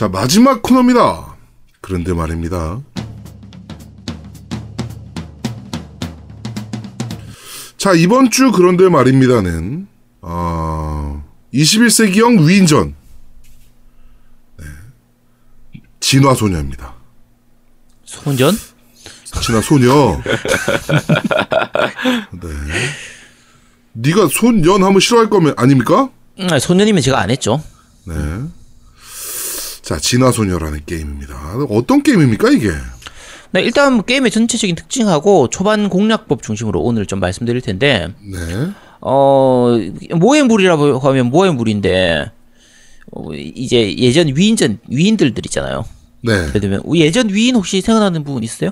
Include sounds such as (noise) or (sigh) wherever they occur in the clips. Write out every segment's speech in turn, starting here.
자, 마지막 코너입니다. 그런데 말입니다. 자, 이번 주 그런데 말입니다는, 어, 21세기형 위인전. 네. 진화 소녀입니다. 소년? 진화 소녀. (laughs) 네. 네가 손연 하면 싫어할 거면, 아닙니까? 음, 소년이면 제가 안 했죠. 네. 자, 진화소녀라는 게임입니다. 어떤 게임입니까, 이게? 네, 일단 뭐 게임의 전체적인 특징하고 초반 공략법 중심으로 오늘 좀 말씀드릴 텐데, 네. 어, 모의 물이라고 하면 모의 물인데, 어, 이제 예전 위인전, 위인들들 있잖아요. 네. 예를 들면, 예전 위인 혹시 생각나는 부분 있어요?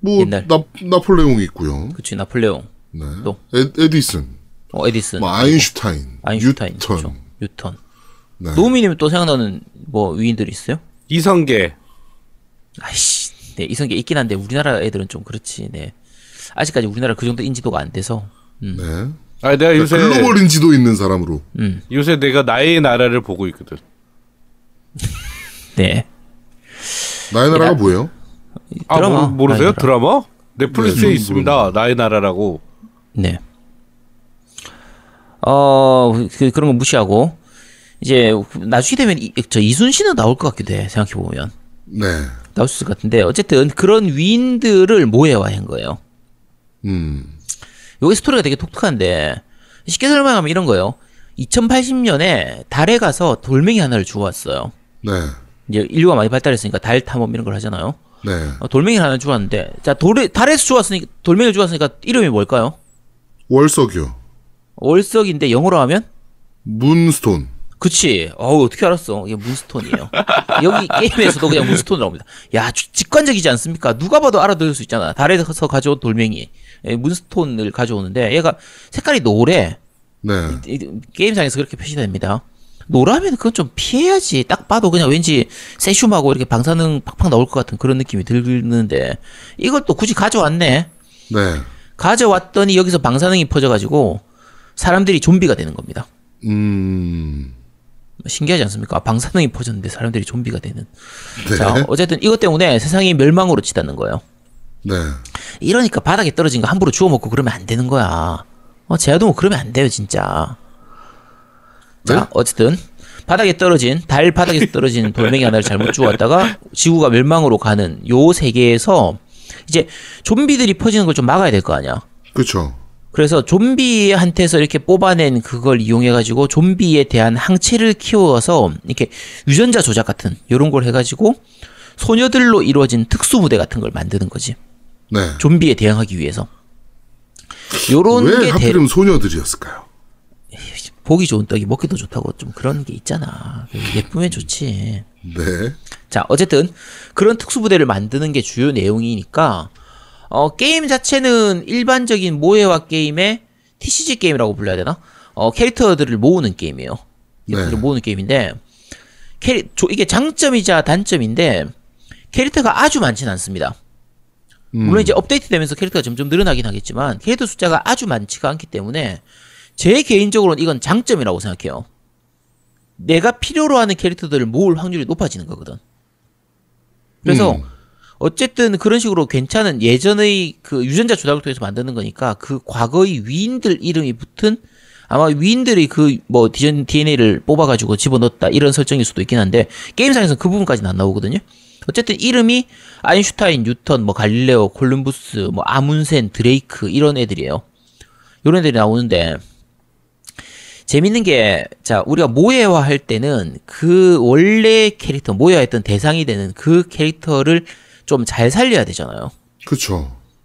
뭐, 옛날. 나, 나폴레옹이 있고요. 그치, 나폴레옹, 네. 또? 에, 에디슨, 어, 에디슨, 뭐, 아인슈타인, 아인슈타인, 뉴턴. 그렇죠. 뉴턴. 네. 노미님 또 생각나는 뭐 위인들 있어요? 이성계. 아이씨, 네, 이성계 있긴 한데 우리나라 애들은 좀 그렇지, 네. 아직까지 우리나라 그 정도 인지도가 안 돼서, 음, 네. 아, 내가 요새 글로벌 인지도 있는 사람으로. 음, 요새 내가 나의 나라를 보고 있거든. (laughs) 네. 나의 나라가 야. 뭐예요? 아, 드라마. 모르, 모르세요? 나의 나라. 드라마? 넷플릭스에 네, 있습니다. 나의 나라라고. 네. 어, 그, 그런 거 무시하고, 이제, 나중에 되면, 이, 저 이순신은 나올 것 같기도 해, 생각해 보면. 네. 나올 수 있을 것 같은데, 어쨌든 그런 위인들을 모해화한 거예요. 음. 여기 스토리가 되게 독특한데, 쉽게 설명하면 이런 거예요. 2080년에 달에 가서 돌멩이 하나를 주워왔어요. 네. 이제 인류가 많이 발달했으니까 달 탐험 이런 걸 하잖아요. 네. 어, 돌멩이 하나 주웠는데, 자, 돌에, 달에서 주웠으니까, 돌멩이를 주웠으니까 이름이 뭘까요? 월석이요. 월석인데 영어로 하면? 문스톤. 그치. 어우, 어떻게 알았어? 이게 문스톤이에요. 여기 게임에서도 그냥 문스톤이라고 합니다. 야, 주- 직관적이지 않습니까? 누가 봐도 알아들을 수 있잖아. 달에서 가져온 돌멩이. 예, 문스톤을 가져오는데, 얘가 색깔이 노래. 네. 이- 게임상에서 그렇게 표시됩니다. 노라면 그건 좀 피해야지. 딱 봐도 그냥 왠지 세슘하고 이렇게 방사능 팍팍 나올 것 같은 그런 느낌이 들는데, 이걸 또 굳이 가져왔네. 네. 가져왔더니 여기서 방사능이 퍼져가지고, 사람들이 좀비가 되는 겁니다. 음. 신기하지 않습니까? 방사능이 퍼졌는데 사람들이 좀비가 되는. 네. 자, 어쨌든 이것 때문에 세상이 멸망으로 치닫는 거예요. 네. 이러니까 바닥에 떨어진 거 함부로 주워 먹고 그러면 안 되는 거야. 어, 제아도 뭐 그러면 안 돼요, 진짜. 자, 네? 어쨌든 바닥에 떨어진 달 바닥에서 떨어진 돌멩이 하나를 잘못 주워왔다가 지구가 멸망으로 가는 요 세계에서 이제 좀비들이 퍼지는 걸 좀 막아야 될 거 아니야. 그쵸. 그래서 좀비한테서 이렇게 뽑아낸 그걸 이용해가지고 좀비에 대한 항체를 키워서 이렇게 유전자 조작 같은 이런 걸 해가지고 소녀들로 이루어진 특수부대 같은 걸 만드는 거지. 네. 좀비에 대응하기 위해서. 요런 왜게 대, 하필이면 소녀들이었을까요? 보기 좋은 떡이 먹기도 좋다고 좀 그런 게 있잖아. 예쁘면 좋지. 네. 자, 어쨌든 그런 특수부대를 만드는 게 주요 내용이니까 어, 게임 자체는 일반적인 모해화 게임의 TCG 게임이라고 불러야 되나? 어, 캐릭터들을 모으는 게임이에요. 네. 캐릭터를 모으는 게임인데 캐리, 조- 이게 장점이자 단점인데 캐릭터가 아주 많지는 않습니다. 음. 물론 이제 업데이트 되면서 캐릭터가 점점 늘어나긴 하겠지만 캐릭터 숫자가 아주 많지가 않기 때문에 제 개인적으로는 이건 장점이라고 생각해요. 내가 필요로 하는 캐릭터들을 모을 확률이 높아지는 거거든. 그래서 음. 어쨌든 그런 식으로 괜찮은 예전의 그 유전자 조작을 통해서 만드는 거니까 그 과거의 위인들 이름이 붙은 아마 위인들이 그 뭐 DNA를 뽑아가지고 집어넣었다 이런 설정일 수도 있긴 한데 게임상에서는 그 부분까지는 안 나오거든요. 어쨌든 이름이 아인슈타인, 뉴턴, 뭐 갈릴레오, 콜룸부스, 뭐 아문센, 드레이크 이런 애들이에요. 이런 애들이 나오는데 재밌는 게, 자, 우리가 모해화 할 때는 그 원래 캐릭터, 모해화했던 대상이 되는 그 캐릭터를 좀 잘 살려야 되잖아요.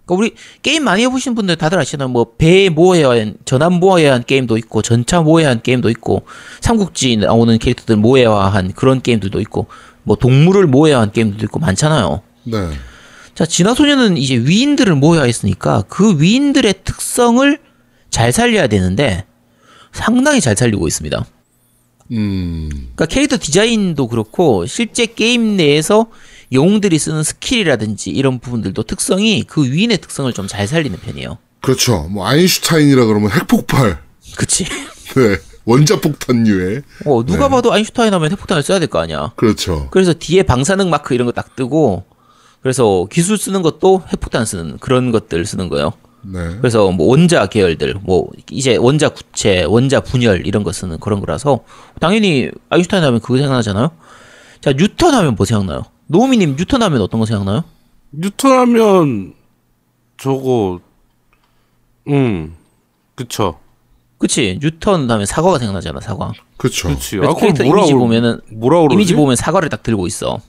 그러니까 우리 게임 많이 해보신 분들 다들 아시잖아요. 뭐, 배 모해화한, 전함 모해화한 게임도 있고, 전차 모해화한 게임도 있고, 삼국지 나오는 캐릭터들 모해화한 그런 게임들도 있고, 뭐, 동물을 모해화한 게임들도 있고, 많잖아요. 네. 자, 진화소녀는 이제 위인들을 모여있으니까 그 위인들의 특성을 잘 살려야 되는데 상당히 잘 살리고 있습니다. 음. 그러니까 캐릭터 디자인도 그렇고 실제 게임 내에서 영웅들이 쓰는 스킬이라든지 이런 부분들도 특성이 그 위인의 특성을 좀 잘 살리는 편이에요. 그렇죠. 뭐, 아인슈타인이라 그러면 핵폭발. 그치? (laughs) 네. 원자 폭탄류에. 어, 누가 네. 봐도 아인슈타인 하면 핵폭탄을 써야 될 거 아니야. 그렇죠. 그래서 뒤에 방사능 마크 이런 거 딱 뜨고 그래서 기술 쓰는 것도 핵폭탄 쓰는 그런 것들 쓰는 거예요. 네. 그래서 뭐 원자 계열들, 뭐 이제 원자 구체, 원자 분열 이런 거 쓰는 그런 거라서 당연히 아인슈타인 하면 그거 생각나잖아요. 자 뉴턴 하면 뭐 생각나요? 노미님 뉴턴 하면 어떤 거 생각나요? 뉴턴 하면 저거 음 그쵸 그치 뉴턴 하면 사과가 생각나잖아 사과. 그렇죠. 그치 아 캐릭터 뭐라 이미지 그러- 보면은 뭐라 그러지 이미지 보면 사과를 딱 들고 있어.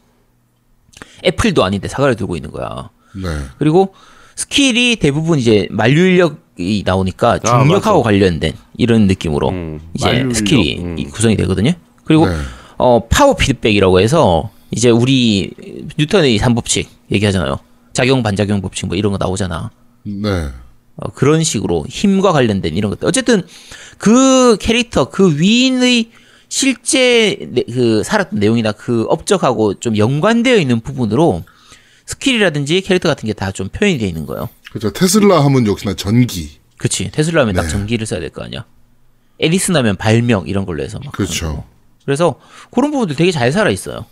애플도 아닌데 사과를 들고 있는 거야. 네. 그리고 스킬이 대부분 이제 만유인력이 나오니까 중력하고 맞아. 관련된 이런 느낌으로 음, 이제 만유인력, 스킬이 음. 이- 구성이 되거든요. 그리고 네. 어 파워 피드백이라고 해서 이제 우리 뉴턴의 삼법칙 얘기하잖아요. 작용 반작용 법칙 뭐 이런 거 나오잖아. 네. 어, 그런 식으로 힘과 관련된 이런 것들. 어쨌든 그 캐릭터 그 위인의 실제 내- 그 살았던 내용이나 그 업적하고 좀 연관되어 있는 부분으로 스킬이라든지 캐릭터 같은 게 다 좀 표현이 되어 있는 거예요. 그렇죠. 테슬라 하면 역시나 전기. 그치. 테슬라 하면 딱 네. 전기를 써야 될 거 아니야. 에디슨 하면 발명 이런 걸로 해서 막. 그렇죠. 그래서 그런 부분들 되게 잘 살아 있어요.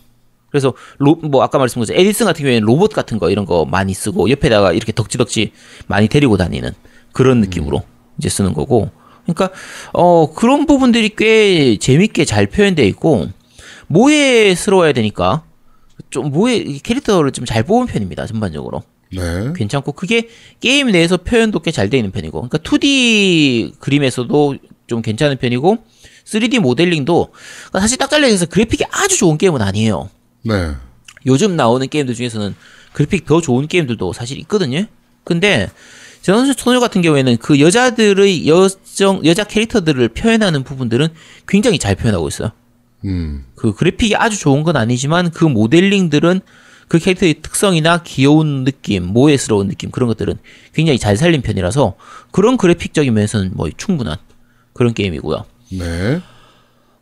그래서 로, 뭐 아까 말씀드린 것처럼 에디슨 같은 경우에는 로봇 같은 거 이런 거 많이 쓰고 옆에다가 이렇게 덕지덕지 많이 데리고 다니는 그런 느낌으로 이제 쓰는 거고. 그러니까 어 그런 부분들이 꽤 재밌게 잘 표현되어 있고 모해스러워야 되니까 좀 모해 이 캐릭터를 좀 잘 뽑은 편입니다 전반적으로. 네. 괜찮고 그게 게임 내에서 표현도 꽤잘 되어 있는 편이고 그러니까 2D 그림에서도 좀 괜찮은 편이고 3D 모델링도 사실 딱 잘라서 그래픽이 아주 좋은 게임은 아니에요. 네. 요즘 나오는 게임들 중에서는 그래픽 더 좋은 게임들도 사실 있거든요. 근데 전원 소녀 같은 경우에는 그 여자들의 여정 여자 캐릭터들을 표현하는 부분들은 굉장히 잘 표현하고 있어요. 음. 그 그래픽이 아주 좋은 건 아니지만 그 모델링들은 그 캐릭터의 특성이나 귀여운 느낌, 모해스러운 느낌 그런 것들은 굉장히 잘 살린 편이라서 그런 그래픽적인 면에서는 뭐 충분한 그런 게임이고요. 네.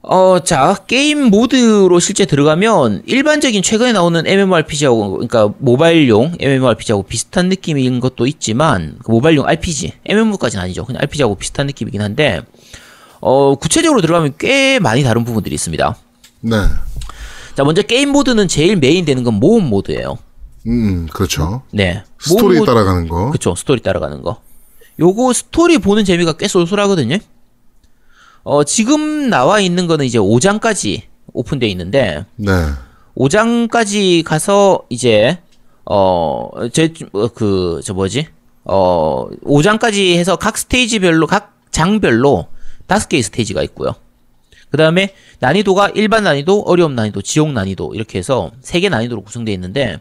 어, 자, 게임 모드로 실제 들어가면 일반적인 최근에 나오는 MMORPG하고, 그러니까 모바일용 MMORPG하고 비슷한 느낌인 것도 있지만, 그 모바일용 RPG, MMO까지는 아니죠. 그냥 RPG하고 비슷한 느낌이긴 한데, 어, 구체적으로 들어가면 꽤 많이 다른 부분들이 있습니다. 네. 자, 먼저 게임 모드는 제일 메인 되는 건 모험 모드예요. 음, 그렇죠. 네. 스토리 모드- 따라가는 거. 그쵸, 스토리 따라가는 거. 요거 스토리 보는 재미가 꽤 쏠쏠하거든요. 어, 지금 나와 있는 거는 이제 5장까지 오픈되어 있는데, 네. 5장까지 가서 이제 어 제 그 저 뭐지 어 5장까지 해서 각 스테이지별로 각 장별로 다섯 개의 스테이지가 있고요. 그 다음에 난이도가 일반 난이도, 어려움 난이도, 지옥 난이도 이렇게 해서 세 개 난이도로 구성되어 있는데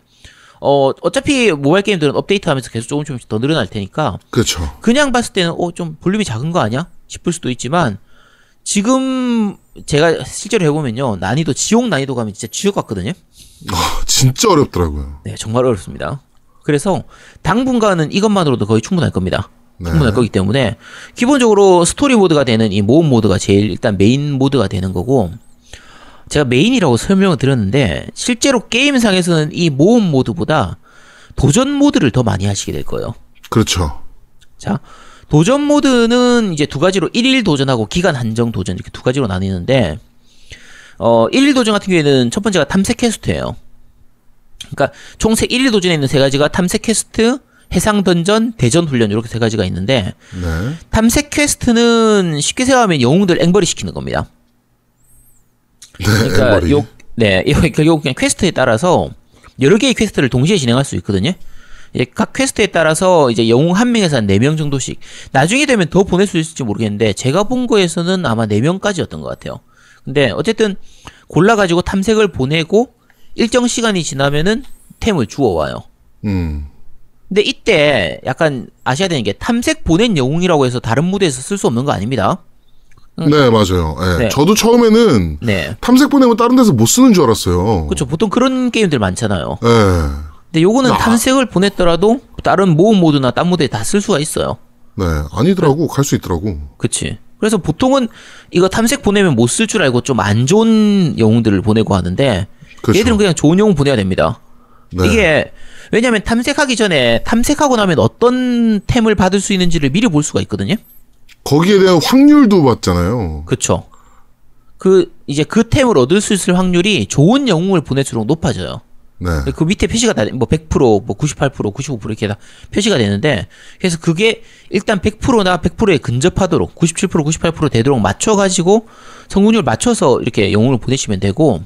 어 어차피 모바일 게임들은 업데이트하면서 계속 조금 조금씩 더 늘어날 테니까 그렇죠. 그냥 봤을 때는 어 좀 볼륨이 작은 거 아니야 싶을 수도 있지만 지금 제가 실제로 해보면요 난이도 지옥 난이도 가면 진짜 지옥 같거든요. 아, 진짜 어렵더라고요. 네, 정말 어렵습니다. 그래서 당분간은 이것만으로도 거의 충분할 겁니다. 네. 충분할 거기 때문에 기본적으로 스토리 모드가 되는 이 모험 모드가 제일 일단 메인 모드가 되는 거고 제가 메인이라고 설명을 드렸는데 실제로 게임상에서는 이 모험 모드보다 도전 모드를 더 많이 하시게 될 거예요. 그렇죠. 자, 도전 모드는 이제 두 가지로 1일 도전하고 기간 한정 도전 이렇게 두 가지로 나뉘는데 어 1일 도전 같은 경우에는 첫 번째가 탐색 퀘스트예요. 그러니까 총 세, 1일 도전에 있는 세 가지가 탐색 퀘스트, 해상 던전, 대전 훈련 이렇게 세 가지가 있는데 네. 탐색 퀘스트는 쉽게 생각하면 영웅들 앵벌이 시키는 겁니다. 네. 그러니까 앵벌이. 요, 네, (laughs) 이 결국 그냥 퀘스트에 따라서 여러 개의 퀘스트를 동시에 진행할 수 있거든요. 이제 각 퀘스트에 따라서 이제 영웅 한 명에서 한 네 명 정도씩 나중에 되면 더 보낼 수 있을지 모르겠는데 제가 본 거에서는 아마 네 명까지였던 것 같아요. 근데 어쨌든 골라가지고 탐색을 보내고 일정 시간이 지나면은 템을 주워 와요. 음. 근데 이때 약간 아셔야 되는 게 탐색 보낸 영웅이라고 해서 다른 무대에서 쓸 수 없는 거 아닙니다. 네, 맞아요. 예. 네. 저도 처음에는 네. 탐색 보내면 다른 데서 못 쓰는 줄 알았어요. 그렇죠. 보통 그런 게임들 많잖아요. 예. 근데 요거는 아. 탐색을 보냈더라도 다른 모험 모드나 딴 모드에 다 쓸 수가 있어요. 네. 아니더라고. 갈 수 있더라고. 그치. 그래서 보통은 이거 탐색 보내면 못 쓸 줄 알고 좀 안 좋은 영웅들을 보내고 하는데 그렇죠. 얘들은 그냥 좋은 영웅 보내야 됩니다. 네. 이게 왜냐면 탐색하기 전에 탐색하고 나면 어떤 템을 받을 수 있는지를 미리 볼 수가 있거든요. 거기에 대한 확률도 봤잖아요. 그쵸. 그 이제 그 템을 얻을 수 있을 확률이 좋은 영웅을 보낼수록 높아져요. 네. 그 밑에 표시가 다, 뭐 100%, 뭐 98%, 95% 이렇게 다 표시가 되는데, 그래서 그게 일단 100%나 100%에 근접하도록, 97%, 98% 되도록 맞춰가지고, 성공률 맞춰서 이렇게 영웅을 보내시면 되고,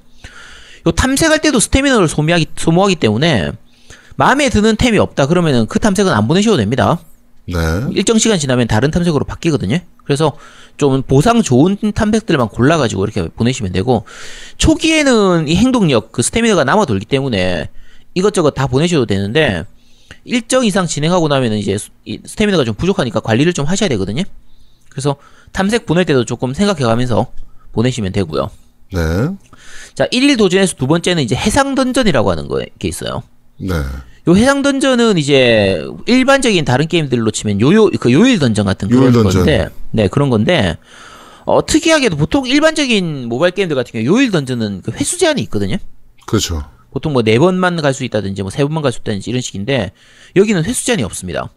요 탐색할 때도 스태미너를 소모하기, 소모하기 때문에, 마음에 드는 템이 없다 그러면은 그 탐색은 안 보내셔도 됩니다. 네. 일정 시간 지나면 다른 탐색으로 바뀌거든요. 그래서 좀 보상 좋은 탐색들만 골라가지고 이렇게 보내시면 되고 초기에는 이 행동력 그 스태미너가 남아 돌기 때문에 이것저것 다 보내셔도 되는데 일정 이상 진행하고 나면은 이제 스태미너가 좀 부족하니까 관리를 좀 하셔야 되거든요. 그래서 탐색 보낼 때도 조금 생각해가면서 보내시면 되고요. 네. 자, 1일 도전에서 두 번째는 이제 해상 던전이라고 하는 거 게 있어요. 네. 요 해상 던전은 이제 일반적인 다른 게임들로 치면 요요 그 요일 던전 같은 그런 던전. 건데 네 그런 건데 어 특이하게도 보통 일반적인 모바일 게임들 같은 경우 요일 던전은 그 횟수 제한이 있거든요. 그렇죠. 보통 뭐 네 번만 갈 수 있다든지 뭐 세 번만 갈 수 있다든지 이런 식인데 여기는 횟수 제한이 없습니다.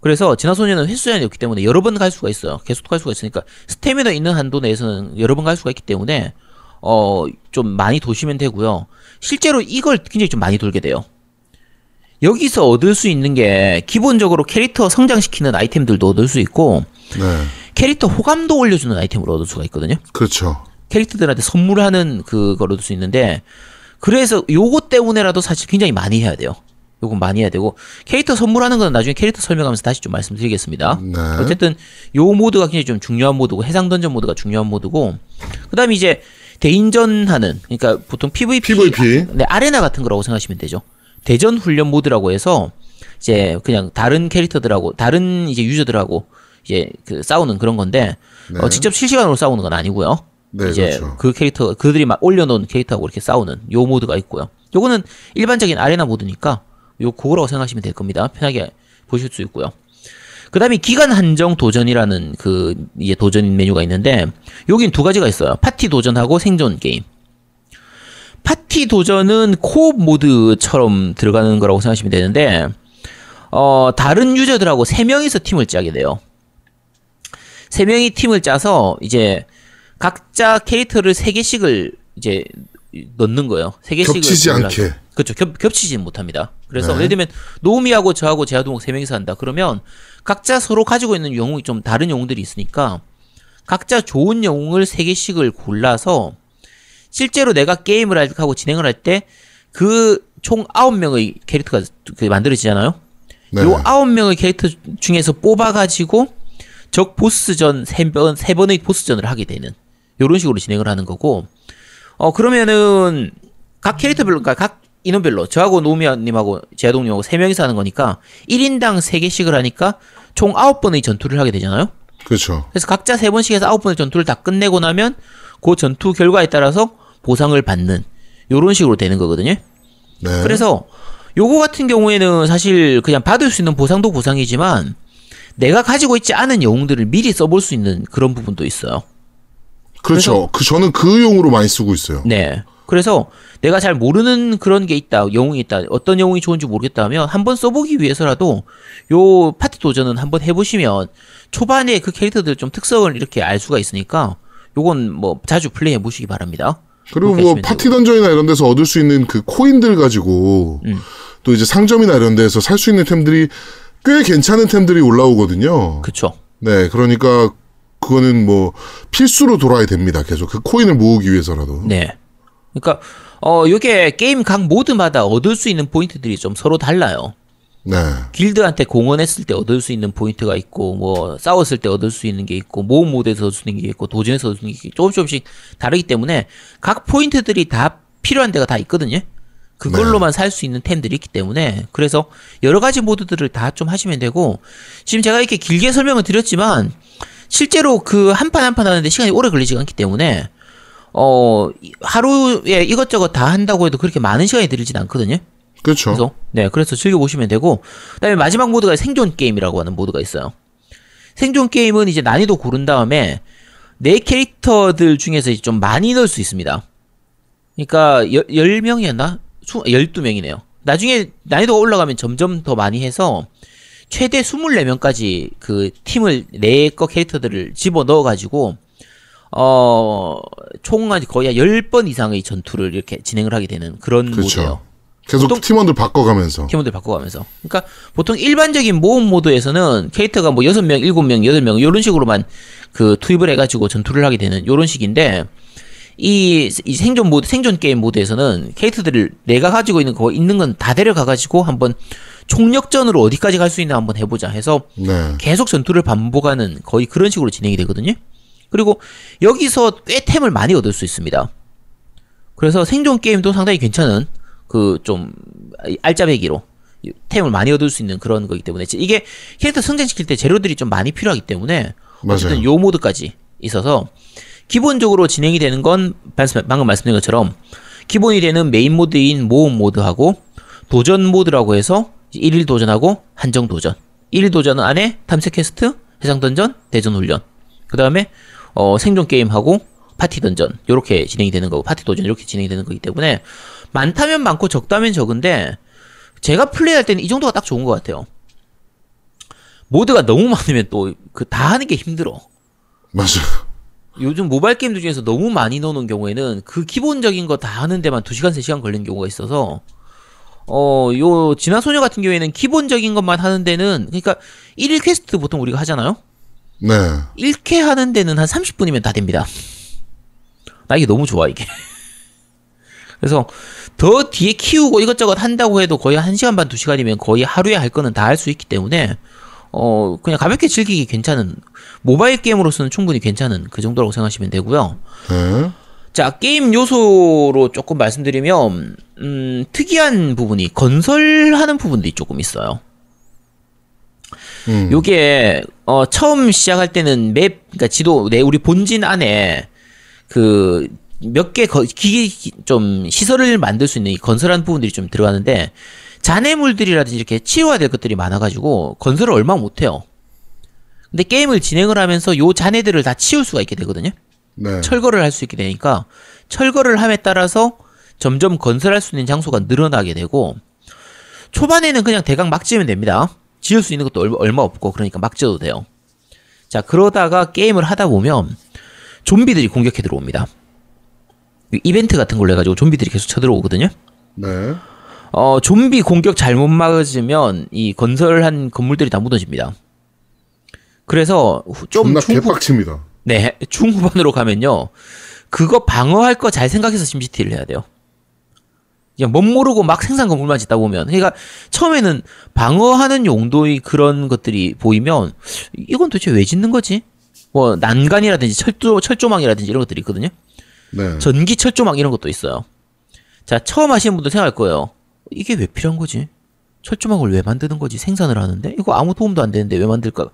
그래서 진화소녀는 횟수 제한이 없기 때문에 여러 번 갈 수가 있어요. 계속 갈 수가 있으니까 스태미너 있는 한도 내에서는 여러 번 갈 수가 있기 때문에 어 좀 많이 도시면 되고요. 실제로 이걸 굉장히 좀 많이 돌게 돼요. 여기서 얻을 수 있는 게 기본적으로 캐릭터 성장시키는 아이템들도 얻을 수 있고 네. 캐릭터 호감도 올려주는 아이템을 얻을 수가 있거든요. 그렇죠. 캐릭터들한테 선물하는 그걸 얻을 수 있는데 그래서 요거 때문에라도 사실 굉장히 많이 해야 돼요. 요건 많이 해야 되고 캐릭터 선물하는 건 나중에 캐릭터 설명하면서 다시 좀 말씀드리겠습니다. 네. 어쨌든 요 모드가 굉장히 좀 중요한 모드고 해상 던전 모드가 중요한 모드고 그다음에 이제 대인전하는 그러니까 보통 PVP, PVP. 네, 아레나 같은 거라고 생각하시면 되죠. 대전 훈련 모드라고 해서 이제 그냥 다른 캐릭터들하고 다른 이제 유저들하고 이제 그 싸우는 그런 건데 네. 어, 직접 실시간으로 싸우는 건 아니고요. 네, 이제 그렇죠. 그 캐릭터 그들이 막 올려놓은 캐릭터하고 이렇게 싸우는 요 모드가 있고요. 요거는 일반적인 아레나 모드니까 요 그거라고 생각하시면 될 겁니다. 편하게 보실 수 있고요. 그다음에 기간 한정 도전이라는 그 이제 도전 메뉴가 있는데 여긴 두 가지가 있어요. 파티 도전하고 생존 게임. 파티 도전은 co-op 모드처럼 들어가는 거라고 생각하시면 되는데 어 다른 유저들하고 세 명이서 팀을 짜게 돼요. 세 명이 팀을 짜서 이제 각자 캐릭터를 세 개씩을 이제 넣는 거예요. 세 개씩을 겹치지 골라서. 않게. 그렇죠. 겹, 겹치지는 못합니다. 그래서 네. 예를 들면 노우미하고 저하고 제아동욱 세 명이서 한다. 그러면 각자 서로 가지고 있는 영웅이 좀 다른 영웅들이 있으니까 각자 좋은 영웅을 세 개씩을 골라서 실제로 내가 게임을 할- 하고 진행을 할 때 그 총 아홉 명의 캐릭터가 그 만들어지잖아요. 네. 요 아홉 명의 캐릭터 중에서 뽑아가지고 적 보스전 세 번, 세 번의 보스전을 하게 되는 요런 식으로 진행을 하는 거고 어 그러면은 각 캐릭터별로 그러니까 각 인원별로 저하고 노미아님하고 제아동님하고 세 명이서 하는 거니까 1인당 세 개씩을 하니까 총 아홉 번의 전투를 하게 되잖아요. 그렇죠. 그래서 각자 세 번씩 해서 아홉 번의 전투를 다 끝내고 나면 그 전투 결과에 따라서 보상을 받는 요런 식으로 되는 거거든요. 네. 그래서 요거 같은 경우에는 사실 그냥 받을 수 있는 보상도 보상이지만 내가 가지고 있지 않은 영웅들을 미리 써볼 수 있는 그런 부분도 있어요. 그렇죠. 그 저는 그 용으로 많이 쓰고 있어요. 네. 그래서 내가 잘 모르는 그런 게 있다, 영웅이 있다, 어떤 영웅이 좋은지 모르겠다 하면 한번 써보기 위해서라도 요 파티 도전은 한번 해보시면 초반에 그 캐릭터들 좀 특성을 이렇게 알 수가 있으니까 요건 뭐 자주 플레이 해보시기 바랍니다. 그리고 뭐 파티 던전이나 이런 데서 얻을 수 있는 그 코인들 가지고 음. 또 이제 상점이나 이런 데서 살 수 있는 템들이 꽤 괜찮은 템들이 올라오거든요. 그쵸. 네, 그러니까 그거는 뭐 필수로 돌아야 됩니다. 계속 그 코인을 모으기 위해서라도. 네. 그러니까 어 요게 게임 각 모드마다 얻을 수 있는 포인트들이 좀 서로 달라요. 네. 길드한테 공헌했을 때 얻을 수 있는 포인트가 있고 뭐 싸웠을 때 얻을 수 있는 게 있고 모험 모드에서 얻을 수 있는 게 있고 도전에서 얻을 수 있는 게 조금씩 조금씩 다르기 때문에 각 포인트들이 다 필요한 데가 다 있거든요. 그걸로만 살수 있는 템들이 있기 때문에 그래서 여러 가지 모드들을 다 좀 하시면 되고 지금 제가 이렇게 길게 설명을 드렸지만 실제로 그 한 판 한 판 하는데 시간이 오래 걸리지 않기 때문에 어 이- 하루에 이것저것 다 한다고 해도 그렇게 많은 시간이 들진 않거든요. 그렇죠. 그래서 네, 그래서 즐겨 보시면 되고 그다음에 마지막 모드가 생존 게임이라고 하는 모드가 있어요. 생존 게임은 이제 난이도 고른 다음에 내 캐릭터들 중에서 이제 좀 많이 넣을 수 있습니다. 그러니까 열, 10 명이었나? 12명이네요. 나중에 난이도가 올라가면 점점 더 많이 해서 최대 24명까지 그 팀을 내 거 캐릭터들을 집어 넣어 가지고 어, 총한 거의 한 10번 이상의 전투를 이렇게 진행을 하게 되는 그런 모드예요. 계속 팀원들 바꿔가면서. 키모드를 바꿔가면서. 그러니까 보통 일반적인 모험 모드에서는 캐릭터가 뭐 6명, 7명, 8명 이런 식으로만 그 투입을 해가지고 전투를 하게 되는 이런 식인데 이, 이 생존 모드, 생존 게임 모드에서는 캐릭터들을 내가 가지고 있는 거 있는 건 다 데려가가지고 한번 총력전으로 어디까지 갈 수 있나 한번 해보자 해서 네. 계속 전투를 반복하는 거의 그런 식으로 진행이 되거든요. 그리고 여기서 꽤 템을 많이 얻을 수 있습니다. 그래서 생존 게임도 상당히 괜찮은 그 좀 알짜배기로 템을 많이 얻을 수 있는 그런 거기 때문에 이게 캐릭터 성장시킬 때 재료들이 좀 많이 필요하기 때문에 어쨌든 맞아요. 요 모드까지 있어서 기본적으로 진행이 되는 건 방금 말씀드린 것처럼 기본이 되는 메인 모드인 모험 모드하고 도전 모드라고 해서 1일 도전하고 한정 도전. 1일 도전 안에 탐색 퀘스트, 해상 던전, 대전 훈련. 그 다음에 어, 생존 게임하고 파티 던전 요렇게 진행이 되는 거고 파티 도전 이렇게 진행이 되는 거기 때문에 많다면 많고 적다면 적은데 제가 플레이할 때는 이 정도가 딱 좋은 것 같아요. 모드가 너무 많으면 또 그 다 하는 게 힘들어. 맞아요. 요즘 모바일 게임들 중에서 너무 많이 넣어놓은 경우에는 그 기본적인 거 다 하는 데만 2시간, 3시간 걸리는 경우가 있어서, 어, 요, 진화 소녀 같은 경우에는 기본적인 것만 하는 데는, 그러니까 1일 퀘스트 보통 우리가 하잖아요? 네. 1회 하는 데는 한 30분이면 다 됩니다. 나 이게 너무 좋아, 이게. 그래서 더 뒤에 키우고 이것저것 한다고 해도 거의 1시간 반, 2시간이면 거의 하루에 할 거는 다 할 수 있기 때문에, 어, 그냥 가볍게 즐기기 괜찮은, 모바일 게임으로서는 충분히 괜찮은 그 정도라고 생각하시면 되고요. 네. 자, 게임 요소로 조금 말씀드리면, 음, 특이한 부분이 건설하는 부분들이 조금 있어요. 음. 요게, 어, 처음 시작할 때는 맵, 그니까 지도, 내, 우리 본진 안에, 그, 몇 개, 기기, 좀, 시설을 만들 수 있는 이 건설하는 부분들이 좀 들어가는데, 잔해물들이라든지 이렇게 치워야 될 것들이 많아가지고, 건설을 얼마 못해요. 근데 게임을 진행을 하면서 요 잔해들을 다 치울 수가 있게 되거든요. 네. 철거를 할 수 있게 되니까 철거를 함에 따라서 점점 건설할 수 있는 장소가 늘어나게 되고 초반에는 그냥 대강 막 지으면 됩니다. 지을 수 있는 것도 얼마 없고 그러니까 막 지어도 돼요. 자 그러다가 게임을 하다 보면 좀비들이 공격해 들어옵니다. 이벤트 같은 걸로 해가지고 좀비들이 계속 쳐들어오거든요. 네. 어 좀비 공격 잘못 막으면 이 건설한 건물들이 다 무너집니다. 그래서 후- 좀 중후, 개빡칩니다. 네, 중후반으로 가면요. 그거 방어할 거 잘 생각해서 심시티를 해야 돼요. 그냥 멋 모르고 막 생산 건물만 짓다 보면. 그러니까 처음에는 방어하는 용도의 그런 것들이 보이면 이건 도대체 왜 짓는 거지? 뭐 난간이라든지 철조 철조망이라든지 이런 것들이 있거든요. 네. 전기 철조망 이런 것도 있어요. 자, 처음 하시는 분들 생각할 거예요. 이게 왜 필요한 거지? 철조망을 왜 만드는 거지? 생산을 하는데? 이거 아무 도움도 안 되는데 왜 만들까?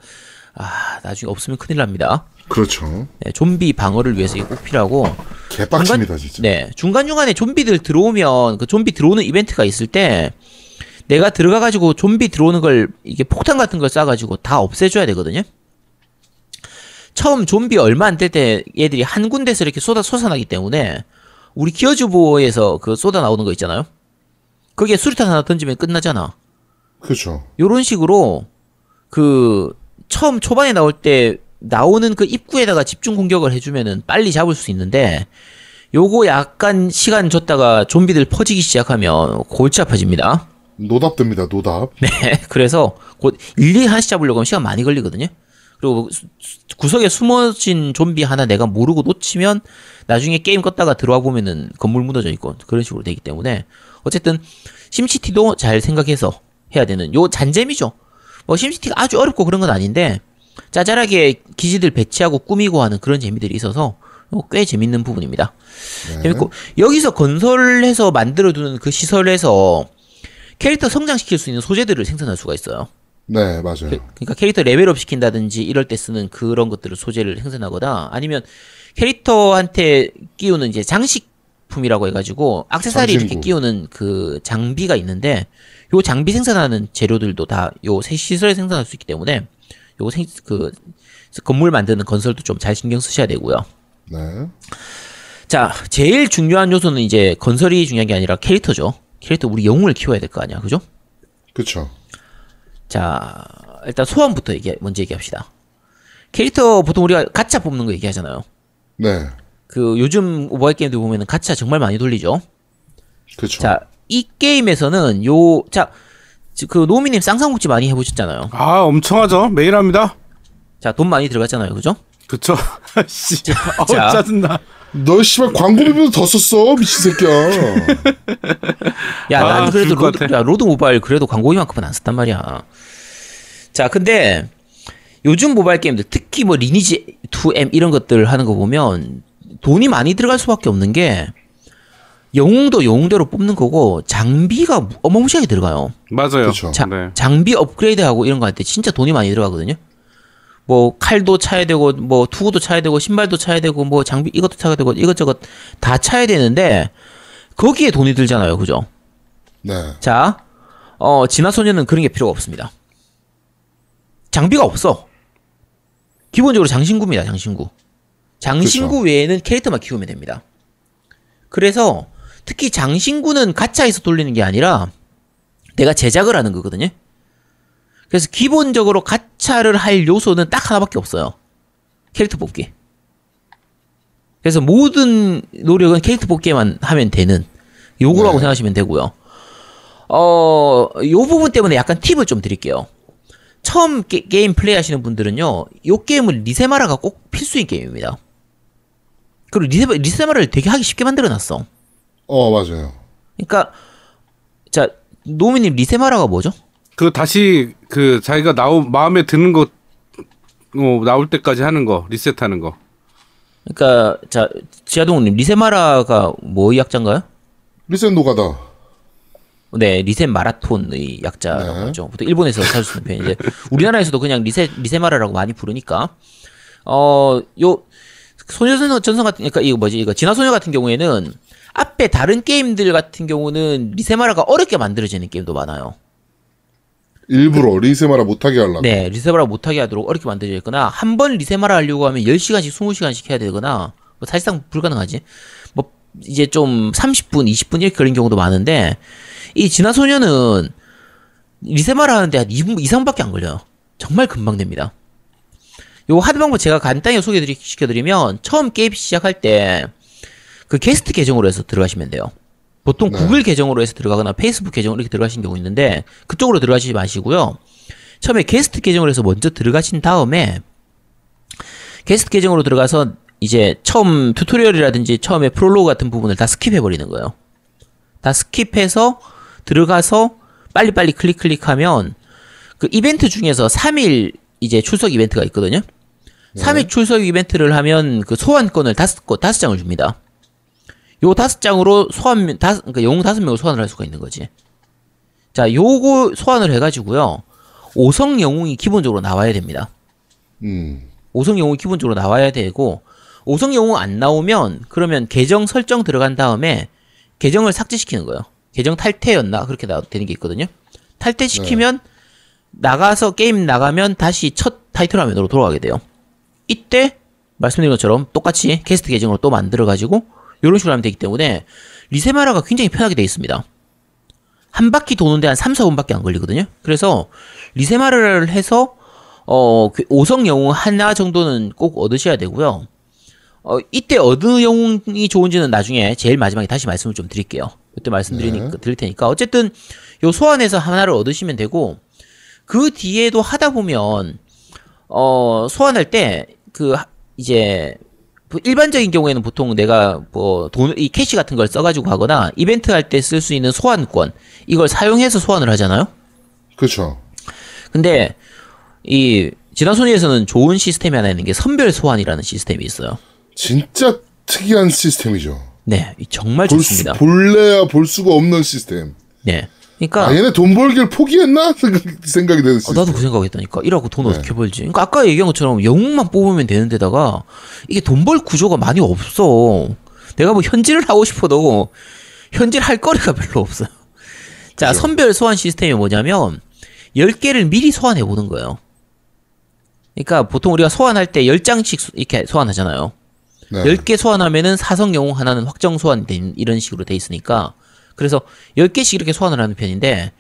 아, 나중에 없으면 큰일 납니다. 그렇죠. 네, 좀비 방어를 위해서 이게 꼭 필요하고 개빡칩니다, 진짜. 네 중간중간에 좀비들 들어오면 그 좀비 들어오는 이벤트가 있을 때 내가 들어가 가지고 좀비 들어오는 걸 이게 폭탄 같은 걸 쏴가지고 다 없애줘야 되거든요. 처음 좀비 얼마 안 될 때 얘들이 한 군데서 이렇게 쏟아 솟아나기 때문에 우리 기어주보에서 그 쏟아 나오는 거 있잖아요. 거기에 수류탄 하나 던지면 끝나잖아. 그렇죠. 요런 식으로 그 처음 초반에 나올 때 나오는 그 입구에다가 집중 공격을 해주면은 빨리 잡을 수 있는데 요거 약간 시간 줬다가 좀비들 퍼지기 시작하면 골치 아파집니다. 노답됩니다, 노답. (laughs) 네, 그래서 곧 일일이 하나씩 잡으려고 하면 시간 많이 걸리거든요. 그리고 수- 수- 구석에 숨어진 좀비 하나 내가 모르고 놓치면 나중에 게임 껐다가 들어와 보면은 건물 무너져 있고 그런 식으로 되기 때문에 어쨌든 심시티도 잘 생각해서 해야 되는 요 잔재미죠. 뭐 심시티가 아주 어렵고 그런 건 아닌데 짜잘하게 기지들 배치하고 꾸미고 하는 그런 재미들이 있어서 요꽤 재밌는 부분입니다. 네. 재밌고 여기서 건설해서 만들어두는 그 시설에서 캐릭터 성장시킬 수 있는 소재들을 생산할 수가 있어요. 네, 맞아요. 그러니까 캐릭터 레벨업 시킨다든지 이럴 때 쓰는 그런 것들을 소재를 생산하거나 아니면 캐릭터한테 끼우는 이제 장식품이라고 해가지고 악세사리 이렇게 장신구. 끼우는 그 장비가 있는데 요 장비 생산하는 재료들도 다 요 시설에 생산할 수 있기 때문에 요거 생, 그 건물 만드는 건설도 좀 잘 신경 쓰셔야 되고요. 네. 자, 제일 중요한 요소는 이제 건설이 중요한 게 아니라 캐릭터죠. 캐릭터 우리 영웅을 키워야 될 거 아니야, 그죠? 그쵸. 자, 일단 소환부터 얘기, 먼저 얘기합시다. 캐릭터 보통 우리가 가짜 뽑는 거 얘기하잖아요. 네. 그 요즘 모바일 게임들 보면은 가차 정말 많이 돌리죠. 그렇죠. 자, 이 게임에서는 요, 자, 지- 그 노미님 쌍쌍국지 많이 해보셨잖아요. 아 엄청 하죠. 매일 합니다. 자, 돈 많이 들어갔잖아요. 그죠? 그쵸? (laughs) 씨. 어우 자. 짜증나. 너 씨발 광고 비면서 더 썼어 미친 새끼야. 야, 아, 난 그래도 죽을 것 로드. 야, 로드 모바일 그래도 광고비만큼은 안 썼단 말이야. 자, 근데 요즘 모바일 게임들 특히 뭐 리니지 2M 이런 것들 하는 거 보면 돈이 많이 들어갈 수밖에 없는 게 영웅도 영웅대로 뽑는 거고 장비가 어마무시하게 들어가요. 맞아요. 자, 네. 장비 업그레이드하고 이런 거 할 때 진짜 돈이 많이 들어가거든요. 뭐 칼도 차야 되고 뭐 투구도 차야 되고 신발도 차야 되고 뭐 장비 이것도 차야 되고 이것저것 다 차야 되는데 거기에 돈이 들잖아요. 그죠? 네. 자, 어, 진화소녀는 그런 게 필요가 없습니다. 장비가 없어. 기본적으로 장신구입니다, 장신구. 장신구 그쵸. 외에는 캐릭터만 키우면 됩니다. 그래서 특히 장신구는 가차에서 돌리는 게 아니라 내가 제작을 하는 거거든요. 그래서 기본적으로 가 차를 할 요소는 딱 하나밖에 없어요. 캐릭터 뽑기. 그래서 모든 노력은 캐릭터 뽑기만 하면 되는 요거라고 네. 생각하시면 되고요. 어, 요 부분 때문에 약간 팁을 좀 드릴게요. 처음 게임 플레이 하시는 분들은요, 요 게임을 리세마라가 꼭 필수인 게임입니다. 그리고 리세, 리세마라를 되게 하기 쉽게 만들어 놨어. 어 맞아요. 그러니까, 자, 노미님 리세마라가 뭐죠? 그 다시 그 자기가 나오 마음에 드는 거 어, 나올 때까지 하는 거 리셋하는 거. 그러니까, 자, 지하동님, 리세마라가 뭐의 약자인가요? 리셋 노가다. 네, 리셋 마라톤의 약자라고 네. 하죠. 보통 일본에서 쓰고 있는 표현인데 우리나라에서도 그냥 리셋 리세마라라고 많이 부르니까 어, 요 소녀 전선 같은 그러니까 이거 뭐지? 이거 진화소녀 같은 경우에는 앞에 다른 게임들 같은 경우는 리세마라가 어렵게 만들어지는 게임도 많아요. 일부러 리세마라 못하게 하려고. 네, 리세마라 못하게 하도록 어렵게 만들어져 있거나 한 번 리세마라 하려고 하면 10시간씩 20시간씩 해야 되거나 뭐 사실상 불가능하지. 뭐 이제 좀 30분, 20분 이렇게 걸린 경우도 많은데 이 진화소녀는 리세마라 하는데 한 2분 이상밖에 안 걸려요. 정말 금방 됩니다. 요 하드 방법 제가 간단히 소개시켜드리면 처음 게임 시작할 때 그 게스트 계정으로 해서 들어가시면 돼요. 보통 네. 구글 계정으로 해서 들어가거나 페이스북 계정으로 이렇게 들어가시는 경우 있는데 그쪽으로 들어가시지 마시고요. 처음에 게스트 계정으로 해서 먼저 들어가신 다음에 게스트 계정으로 들어가서 이제 처음 튜토리얼이라든지 처음에 프롤로그 같은 부분을 다 스킵해 버리는 거예요. 다 스킵해서 들어가서 빨리빨리 클릭 클릭하면 그 이벤트 중에서 3일 이제 출석 이벤트가 있거든요. 3일 출석 이벤트를 하면 그 소환권을 다섯 거 다섯 장을 줍니다. 요 다섯 장으로 소환 다섯 그러니까 영웅 다섯 명을 소환을 할 수가 있는 거지. 자, 요거 소환을 해 가지고요. 5성 영웅이 기본적으로 나와야 됩니다. 음. 5성 영웅이 기본적으로 나와야 되고 5성 영웅 안 나오면 그러면 계정 설정 들어간 다음에 계정을 삭제시키는 거예요. 계정 탈퇴였나 그렇게 나 되는 게 있거든요. 탈퇴시키면 나가서 게임 나가면 다시 첫 타이틀 화면으로 돌아가게 돼요. 이때 말씀드린 것처럼 똑같이 게스트 계정으로 또 만들어 가지고 이런 식으로 하면 되기 때문에 리세마라가 굉장히 편하게 되어 있습니다. 한 바퀴 도는데 한 3, 4분밖에 안 걸리거든요. 그래서 리세마라를 해서 어, 그 5성 영웅 하나 정도는 꼭 얻으셔야 되고요. 어, 이때 어느 영웅이 좋은지는 나중에 제일 마지막에 다시 말씀을 좀 드릴게요. 그때 말씀드리니까 드릴 테니까 어쨌든 요 소환해서 하나를 얻으시면 되고 그 뒤에도 하다 보면 어, 소환할 때 그 이제 그 일반적인 경우에는 보통 내가 뭐 돈 이 캐시 같은 걸 써가지고 하거나 이벤트 할 때 쓸 수 있는 소환권 이걸 사용해서 소환을 하잖아요. 그렇죠. 근데 이 진화소녀에서는 좋은 시스템이 하나 있는 게 선별 소환이라는 시스템이 있어요. 진짜 특이한 시스템이죠. 네, 이 정말 볼 수, 좋습니다. 볼래야 볼 수가 없는 시스템. 네, 그러니까 아, 얘네 돈 벌기를 포기했나? (laughs) 생각- 생각이 되는 어. 나도 그 생각했다니까. 이라고 돈 네. 어떻게 벌지? 그러니까 아까 얘기한 것처럼 영웅만 뽑으면 되는 데다가 이게 돈 벌 구조가 많이 없어. 내가 뭐 현질을 하고 싶어도 현질 할 거리가 별로 없어요. 자, 그죠. 선별 소환 시스템이 뭐냐면 10개를 미리 소환해 보는 거예요. 그러니까 보통 우리가 소환할 때 10장씩 이렇게 소환하잖아요. 네. 10개 소환하면은 사성 영웅 하나는 확정 소환된 이런 식으로 돼 있으니까 그래서 10개씩 이렇게 소환을 하는 편인데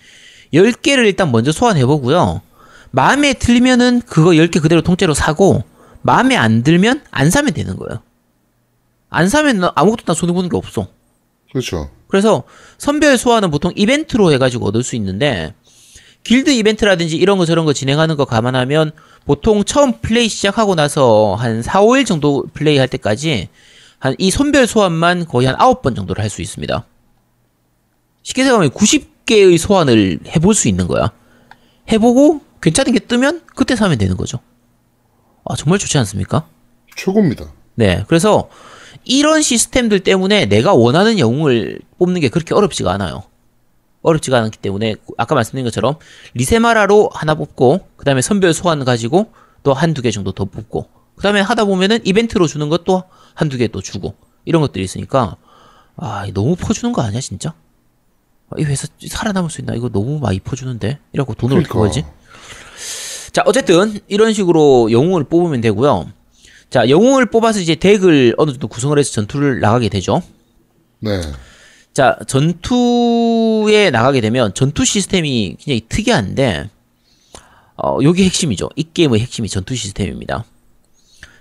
10개를 일단 먼저 소환해 보고요. 마음에 들면은 그거 10개 그대로 통째로 사고 마음에 안 들면 안 사면 되는 거예요. 안 사면 나- 아무것도 나 손해 보는 게 없어. 그렇죠. 그래서 선별 소환은 보통 이벤트로 해 가지고 얻을 수 있는데 길드 이벤트라든지 이런 거 저런 거 진행하는 거 감안하면 보통 처음 플레이 시작하고 나서 한 4, 5일 정도 플레이 할 때까지 한 이 선별 소환만 거의 한 9번 정도를 할 수 있습니다. 쉽게 생각하면 90개의 소환을 해볼 수 있는 거야. 해보고 괜찮은 게 뜨면 그때 사면 되는 거죠. 아, 정말 좋지 않습니까? 최고입니다. 네. 그래서 이런 시스템들 때문에 내가 원하는 영웅을 뽑는 게 그렇게 어렵지가 않아요. 어렵지가 않기 때문에 아까 말씀드린 것처럼 리세마라로 하나 뽑고 그 다음에 선별 소환 가지고 또 한두 개 정도 더 뽑고 그 다음에 하다 보면은 이벤트로 주는 것도 한두 개 또 주고 이런 것들이 있으니까 아 너무 퍼주는 거 아니야 진짜? 아, 이 회사 살아남을 수 있나? 이거 너무 많이 퍼주는데 이라고 돈을 어떻게 그러니까. 벌지? 자, 어쨌든 이런 식으로 영웅을 뽑으면 되고요. 자, 영웅을 뽑아서 이제 덱을 어느 정도 구성을 해서 전투를 나가게 되죠. 네. 자, 전투에 나가게 되면 전투 시스템이 굉장히 특이한데 어, 요게 핵심이죠. 이 게임의 핵심이 전투 시스템입니다.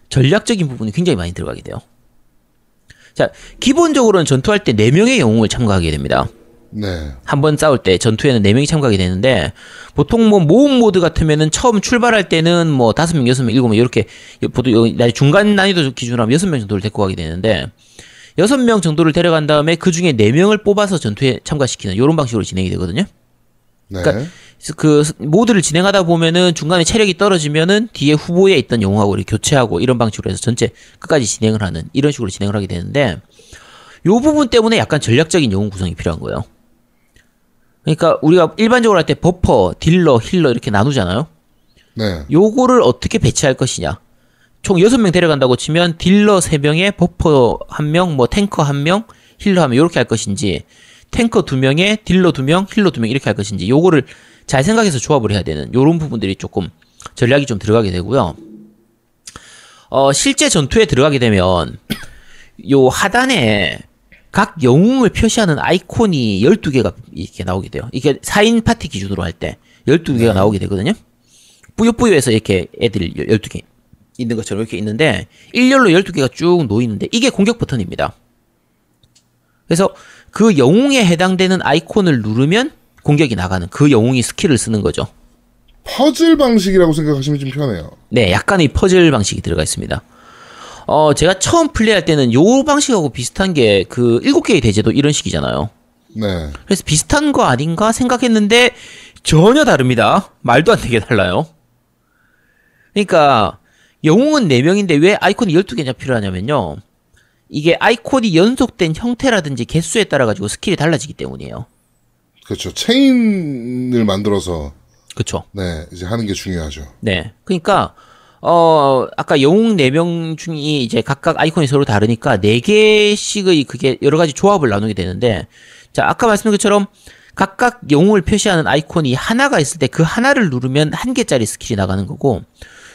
전략적인 부분이 굉장히 많이 들어가게 돼요. 자, 기본적으로는 전투할 때 4명의 영웅을 참가하게 됩니다. 네. 한 번 싸울 때 전투에는 4명이 참가하게 되는데 보통 뭐 모험 모드 같으면은 처음 출발할 때는 뭐 5명, 6명, 7명 이렇게 보통 나- 중간 난이도 기준으로 하면 6명 정도를 데리고 가게 되는데 6명 정도를 데려간 다음에 그 중에 4명을 뽑아서 전투에 참가시키는 이런 방식으로 진행이 되거든요. 네. 그러니까 그 모드를 진행하다 보면은 중간에 체력이 떨어지면은 뒤에 후보에 있던 영웅하고 이렇게 교체하고 이런 방식으로 해서 전체 끝까지 진행을 하는 이런 식으로 진행을 하게 되는데 요 부분 때문에 약간 전략적인 영웅 구성이 필요한 거예요. 그러니까 우리가 일반적으로 할 때 버퍼, 딜러, 힐러 이렇게 나누잖아요. 네. 요거를 어떻게 배치할 것이냐. 총 6명 데려간다고 치면 딜러 3명에 버퍼 1명, 뭐 탱커 1명, 힐러 1명 이렇게 할 것인지 탱커 2명에 딜러 2명, 힐러 2명 이렇게 할 것인지 요거를 잘 생각해서 조합을 해야 되는 요런 부분들이 조금 전략이 좀 들어가게 되고요. 어, 실제 전투에 들어가게 되면 요 하단에 각 영웅을 표시하는 아이콘이 12개가 이렇게 나오게 돼요. 이게 4인 파티 기준으로 할 때 12개가 나오게 되거든요. 뿌요뿌요에서 이렇게 애들이 12개 있는 것처럼 이렇게 있는데 일렬로 12개가 쭉 놓이는데 이게 공격 버튼입니다. 그래서 그 영웅에 해당되는 아이콘을 누르면 공격이 나가는 그 영웅이 스킬을 쓰는 거죠. 퍼즐 방식이라고 생각하시면 좀 편해요. 네, 약간의 퍼즐 방식이 들어가 있습니다. 어, 제가 처음 플레이할 때는 요 방식하고 비슷한 게 그 7개의 대죄도 이런 식이잖아요. 네. 그래서 비슷한 거 아닌가 생각했는데 전혀 다릅니다. 말도 안 되게 달라요. 그러니까 영웅은 4명인데 왜 아이콘이 12개나 필요하냐면요. 이게 아이콘이 연속된 형태라든지 개수에 따라 가지고 스킬이 달라지기 때문이에요. 그렇죠. 체인을 만들어서 그쵸 네 이제 하는 게 중요하죠. 네. 그러니까 어 아까 영웅 4명 중에 이제 각각 아이콘이 서로 다르니까 4개씩의 그게 여러 가지 조합을 나누게 되는데 자, 아까 말씀드린 것처럼 각각 영웅을 표시하는 아이콘이 하나가 있을 때 그 하나를 누르면 한 개짜리 스킬이 나가는 거고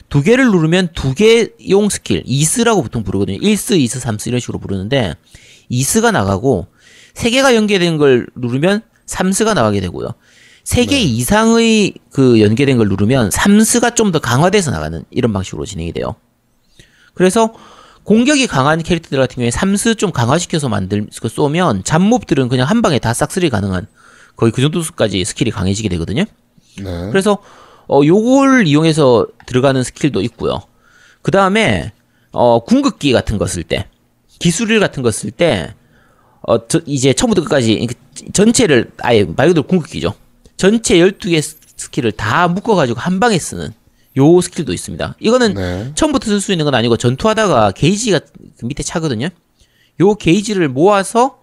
두 개를 누르면 두 개용 스킬, 2스라고 보통 부르거든요. 1스, 2스, 3스 이런 식으로 부르는데 2스가 나가고 세 개가 연계된 걸 누르면 3스가 나가게 되고요. 세개 이상의 그 연계된 걸 누르면 3스가 좀 더 강화돼서 나가는 이런 방식으로 진행이 돼요. 그래서 공격이 강한 캐릭터들 같은 경우에 3스 좀 강화시켜서 만들 그 쏘면 잡몹들은 그냥 한 방에 다 싹쓸이 가능한 거의 그 정도 수까지 스킬이 강해지게 되거든요. 네. 그래서 어 요걸 이용해서 들어가는 스킬도 있고요. 그 다음에 어 궁극기 같은 거 쓸 때 기술일 같은 거 쓸 때 어 저, 이제 처음부터 끝까지 전체를 아예 말 그대로 궁극기죠. 전체 12개 스킬을 다 묶어 가지고 한 방에 쓰는 요 스킬도 있습니다. 이거는 네. 처음부터 쓸 수 있는 건 아니고 전투하다가 게이지가 그 밑에 차거든요. 요 게이지를 모아서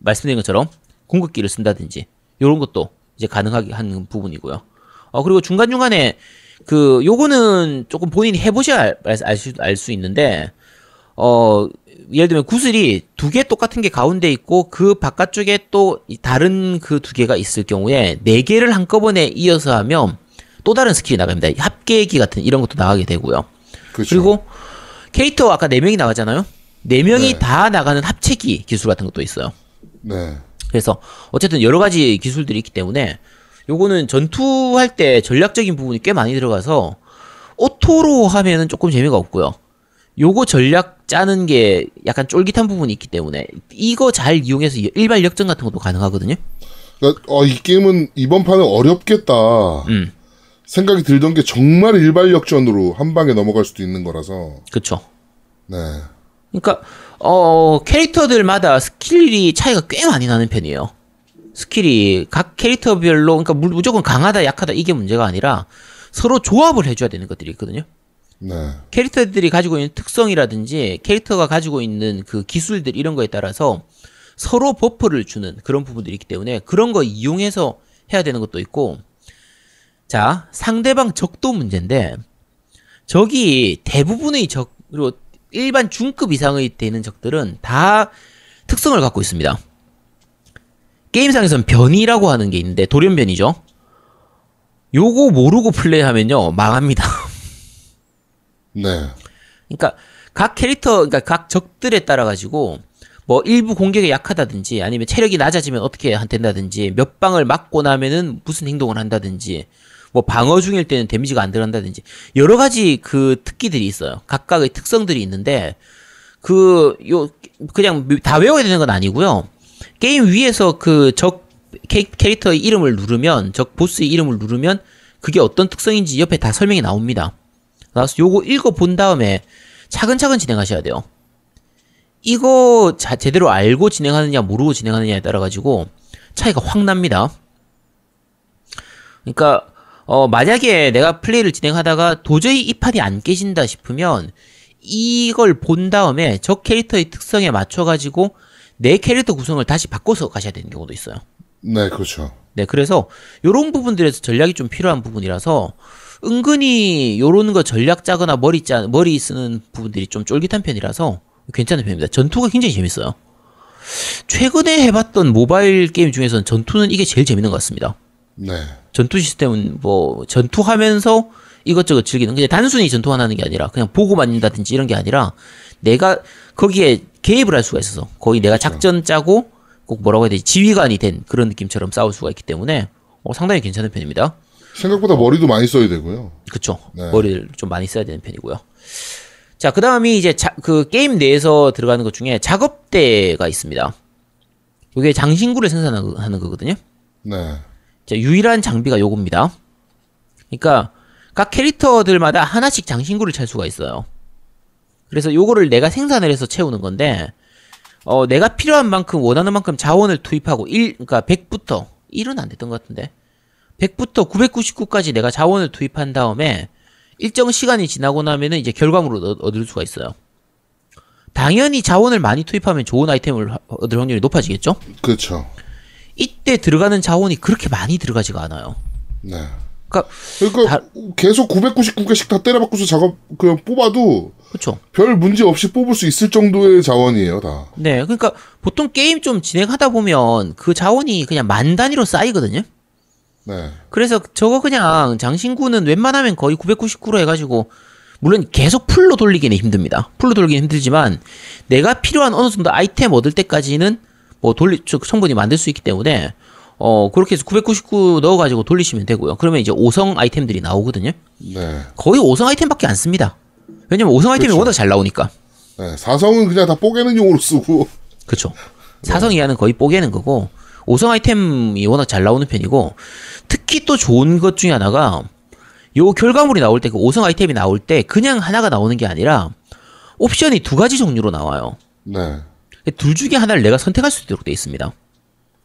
말씀드린 것처럼 궁극기를 쓴다든지 요런 것도 이제 가능하게 하는 부분이고요. 어 그리고 중간 중간에 그 요거는 조금 본인이 해보셔야 알수 알 수 있는데 어 예를 들면 구슬이 두 개 똑같은 게 가운데 있고 그 바깥쪽에 또이 다른 그 두 개가 있을 경우에 네 개를 한꺼번에 이어서 하면 또 다른 스킬이 나갑니다. 합체기 같은 이런 것도 나가게 되고요. 그렇죠. 그리고 캐릭터 아까 네 명이 나가잖아요. 네 명이 네. 다 나가는 합체기 기술 같은 것도 있어요. 네. 그래서 어쨌든 여러 가지 기술들이 있기 때문에 요거는 전투할 때 전략적인 부분이 꽤 많이 들어가서 auto로 하면은 조금 재미가 없고요. 요거 전략 짜는 게 약간 쫄깃한 부분이 있기 때문에 이거 잘 이용해서 일발 역전 같은 것도 가능하거든요. 그러니까 어, 이 게임은 이번 판은 어렵겠다 음, 생각이 들던 게 정말 일발 역전으로 한 방에 넘어갈 수도 있는 거라서 그렇죠. 네. 그러니까 어 캐릭터들마다 스킬이 차이가 꽤 많이 나는 편이에요. 스킬이 각 캐릭터별로 그러니까 무- 무조건 강하다 약하다 이게 문제가 아니라 서로 조합을 해줘야 되는 것들이 있거든요. 네. 캐릭터들이 가지고 있는 특성이라든지 캐릭터가 가지고 있는 그 기술들 이런 거에 따라서 서로 buff를 주는 그런 부분들이 있기 때문에 그런 거 이용해서 해야 되는 것도 있고 자 상대방 적도 문제인데 적이 대부분의 적 그리고 일반 중급 이상의 되는 적들은 다 특성을 갖고 있습니다. 게임상에서는 변이라고 하는 게 있는데 돌연변이죠. 요거 모르고 플레이하면요 망합니다. (laughs) 네. 그러니까 각 캐릭터, 그러니까 각 적들에 따라 가지고 뭐 일부 공격에 약하다든지 아니면 체력이 낮아지면 어떻게 한다든지 몇 방을 맞고 나면은 무슨 행동을 한다든지 뭐 방어 중일 때는 데미지가 안 들어간다든지 여러 가지 그 특기들이 있어요. 각각의 특성들이 있는데 그 요 그냥 다 외워야 되는 건 아니고요. 게임 위에서 그 적 캐릭터의 이름을 누르면 적 보스의 이름을 누르면 그게 어떤 특성인지 옆에 다 설명이 나옵니다. 그래서 요거 읽어 본 다음에 차근차근 진행하셔야 돼요. 이거 자, 제대로 알고 진행하느냐 모르고 진행하느냐에 따라 가지고 차이가 확 납니다. 그러니까 어 만약에 내가 플레이를 진행하다가 도저히 이 판이 안 깨진다 싶으면 이걸 본 다음에 적 캐릭터의 특성에 맞춰 가지고 내 캐릭터 구성을 다시 바꿔서 가셔야 되는 경우도 있어요. 네, 그렇죠. 네, 그래서 요런 부분들에서 전략이 좀 필요한 부분이라서 은근히 요런 거 전략 짜거나 머리 짜 머리 쓰는 부분들이 좀 쫄깃한 편이라서 괜찮은 편입니다. 전투가 굉장히 재밌어요. 최근에 해봤던 모바일 게임 중에서는 전투는 이게 제일 재밌는 것 같습니다. 네. 전투 시스템은 뭐 전투하면서 이것저것 즐기는 그냥 단순히 전투만 하는 게 아니라 그냥 보고만 있다든지 이런 게 아니라 내가 거기에 개입을 할 수가 있어서 거의 내가 작전 짜고 꼭 뭐라고 해야 되지 지휘관이 된 그런 느낌처럼 싸울 수가 있기 때문에 어, 상당히 괜찮은 편입니다. 생각보다 머리도 많이 써야 되고요. 그쵸. 네. 머리를 좀 많이 써야 되는 편이고요. 자, 그 다음이 이제 자, 그 게임 내에서 들어가는 것 중에 작업대가 있습니다. 이게 장신구를 생산하는 거거든요. 네. 자, 유일한 장비가 요겁니다. 그러니까 각 캐릭터들마다 하나씩 장신구를 찰 수가 있어요. 그래서 요거를 내가 생산을 해서 채우는 건데 어, 내가 필요한 만큼 원하는 만큼 자원을 투입하고 1 그러니까 100부터 1은 안 됐던 것 같은데 100부터 999까지 내가 자원을 투입한 다음에 일정 시간이 지나고 나면은 이제 결과물을 얻- 얻을 수가 있어요. 당연히 자원을 많이 투입하면 좋은 아이템을 하- 얻을 확률이 높아지겠죠? 그렇죠. 이때 들어가는 자원이 그렇게 많이 들어가지가 않아요. 네. 그러니까 그러니까 계속 999개씩 다 때려박고서 작업 그냥 뽑아도 그렇죠. 별 문제 없이 뽑을 수 있을 정도의 자원이에요, 다. 네, 그러니까 보통 게임 좀 진행하다 보면 그 자원이 그냥 만 단위로 쌓이거든요. 네. 그래서 저거 그냥 장신구는 웬만하면 거의 999로 해가지고 물론 계속 풀로 돌리기는 힘듭니다. 풀로 돌리기는 힘들지만 내가 필요한 어느 정도 아이템 얻을 때까지는 뭐 돌리 저 성분이 만들 수 있기 때문에 어 그렇게 해서 999 넣어가지고 돌리시면 되고요. 그러면 이제 5성 아이템들이 나오거든요. 네. 거의 5성 아이템밖에 안 씁니다. 왜냐면 5성 아이템이 그렇죠. 워낙 잘 나오니까. 네. 사성은 그냥 다 뽀개는 용으로 쓰고. 그쵸. 사성 이하는 거의 뽀개는 거고, 5성 아이템이 워낙 잘 나오는 편이고, 특히 또 좋은 것 중에 하나가, 요 결과물이 나올 때, 그 5성 아이템이 나올 때, 그냥 하나가 나오는 게 아니라, 옵션이 두 가지 종류로 나와요. 네. 둘 중에 하나를 내가 선택할 수 있도록 돼 있습니다.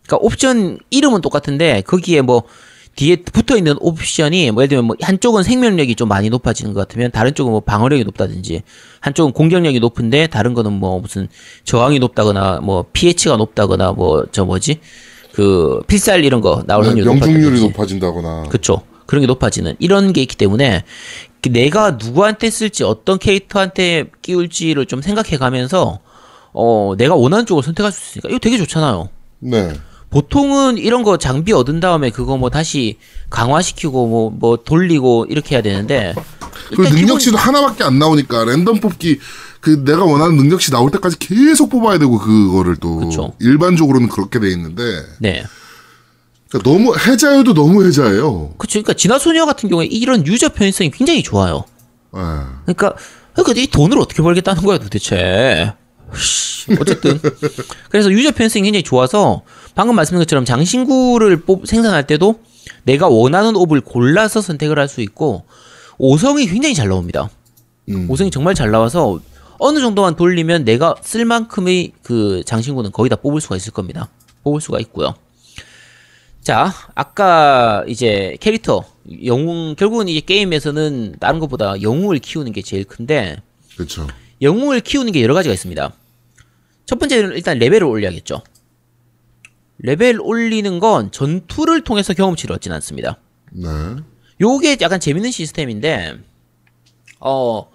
그러니까 옵션 이름은 똑같은데, 거기에 뭐, 뒤에 붙어 있는 옵션이 뭐 예를 들면 뭐 한쪽은 생명력이 좀 많이 높아지는 것 같으면 다른 쪽은 뭐 방어력이 높다든지 한쪽은 공격력이 높은데 다른 거는 뭐 무슨 저항이 높다거나 뭐 pH가 높다거나 뭐 저 뭐지 그 필살 이런 거 나올 네, 확률이 명중률이. 높아진다거나. 그쵸. 그런 게 높아지는 이런 게 있기 때문에 그 내가 누구한테 쓸지 어떤 캐릭터한테 끼울지를 좀 생각해 가면서 어 내가 원하는 쪽을 선택할 수 있으니까 이거 되게 좋잖아요. 네. 보통은 이런 거 장비 얻은 다음에 그거 뭐 다시 강화시키고 뭐뭐 돌리고 이렇게 해야 되는데 그 능력치도 하나밖에 안 나오니까 랜덤 뽑기 그 내가 원하는 능력치 나올 때까지 계속 뽑아야 되고 그거를 또 그쵸. 일반적으로는 그렇게 돼 있는데 네. 그러니까 너무 해자여도 너무 해자예요. 그쵸. 그러니까 진화소녀 같은 경우에 이런 유저 편의성이 굉장히 좋아요. 네. 그러니까 그러니까 이 돈을 어떻게 벌겠다는 거야 도대체. 씨, 어쨌든 (laughs) 그래서 유저 편성이 굉장히 좋아서 방금 말씀드린 것처럼 장신구를 뽑, 생산할 때도 내가 원하는 옵을 골라서 선택을 할 수 있고 오성이 굉장히 잘 나옵니다. 음. 오성이 정말 잘 나와서 어느 정도만 돌리면 내가 쓸 만큼의 그 장신구는 거의 다 뽑을 수가 있을 겁니다. 뽑을 수가 있고요. 자, 아까 이제 캐릭터 영웅 결국은 이제 게임에서는 다른 것보다 영웅을 키우는 게 제일 큰데 그렇죠. 영웅을 키우는 게 여러 가지가 있습니다. 첫 번째는 일단 레벨을 올려야겠죠. 레벨 올리는 건 전투를 통해서 경험치를 얻진 않습니다. 네. 요게 약간 재밌는 시스템인데, 어,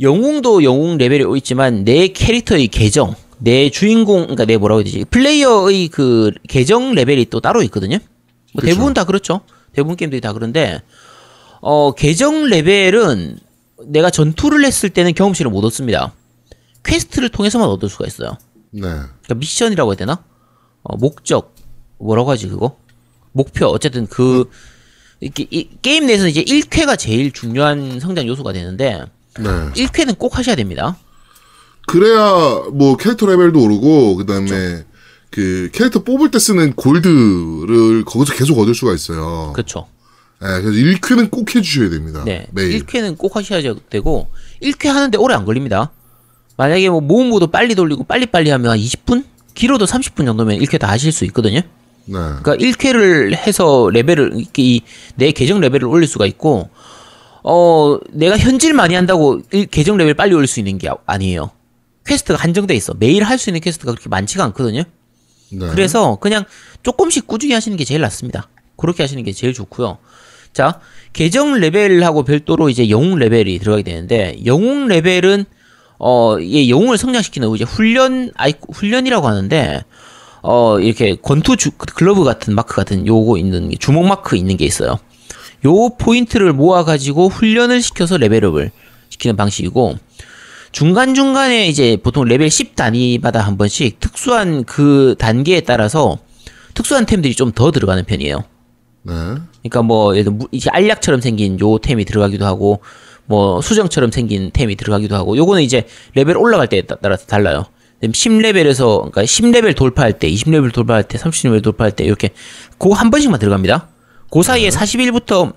영웅도 영웅 레벨이 있지만 내 캐릭터의 계정, 내 주인공, 그러니까 내 뭐라고 해야 되지? 플레이어의 그 계정 레벨이 또 따로 있거든요. 뭐 그쵸. 대부분 다 그렇죠. 대부분 게임들이 다 그런데, 어, 계정 레벨은 내가 전투를 했을 때는 경험치를 못 얻습니다. quest를 통해서만 얻을 수가 있어요. 네. 그러니까 미션이라고 해야 되나? 어, 목적 뭐라고 하지 그거? 목표 어쨌든 그 이렇게 이, 게임 내에서 이제 일퀘가 제일 중요한 성장 요소가 되는데 네. 일퀘는 꼭 하셔야 됩니다. 그래야 뭐 캐릭터 레벨도 오르고 그다음에 그 캐릭터 뽑을 때 쓰는 골드를 거기서 계속 얻을 수가 있어요. 그렇죠. 네, 그래서 일퀘는 꼭 해주셔야 됩니다. 네. 매일. 일퀘는 꼭 하셔야 되고 일퀘 하는데 오래 안 걸립니다. 만약에 뭐 모험 모드 빨리 돌리고 빨리빨리 하면 한 20분? 길어도 30분 정도면 일퀘 다 하실 수 있거든요. 네. 그러니까 일퀘를 해서 레벨을 이렇게 이내 계정 레벨을 올릴 수가 있고 어 내가 현질 많이 한다고 일- 계정 레벨 빨리 올릴 수 있는 게 아- 아니에요. quest가 한정돼 있어. 매일 할 수 있는 quest가 그렇게 많지가 않거든요. 네. 그래서 그냥 조금씩 꾸준히 하시는 게 제일 낫습니다. 그렇게 하시는 게 제일 좋고요. 자, 계정 레벨하고 별도로 이제 영웅 레벨이 들어가게 되는데 영웅 레벨은 어, 이 영웅을 성장시키는 이제 훈련 아이 훈련이라고 하는데 어, 이렇게 권투 주, 글러브 같은 마크 같은 요거 있는 게 주먹 마크 있는 게 있어요. 요 포인트를 모아 가지고 훈련을 시켜서 레벨업을 시키는 방식이고 중간중간에 이제 보통 레벨 10 단위마다 한 번씩 특수한 그 단계에 따라서 특수한 템들이 좀 더 들어가는 편이에요. 네. 그러니까 뭐 예를 들어 무- 이제 알약처럼 생긴 요 템이 들어가기도 하고 뭐 수정처럼 생긴 템이 들어가기도 하고 요거는 이제 레벨 올라갈 때에 따- 따라서 달라요. 10레벨에서 그러니까 10레벨 돌파할 때, 20레벨 돌파할 때, 30레벨 돌파할 때 이렇게 그 한 번씩만 들어갑니다. 그 사이에 41부터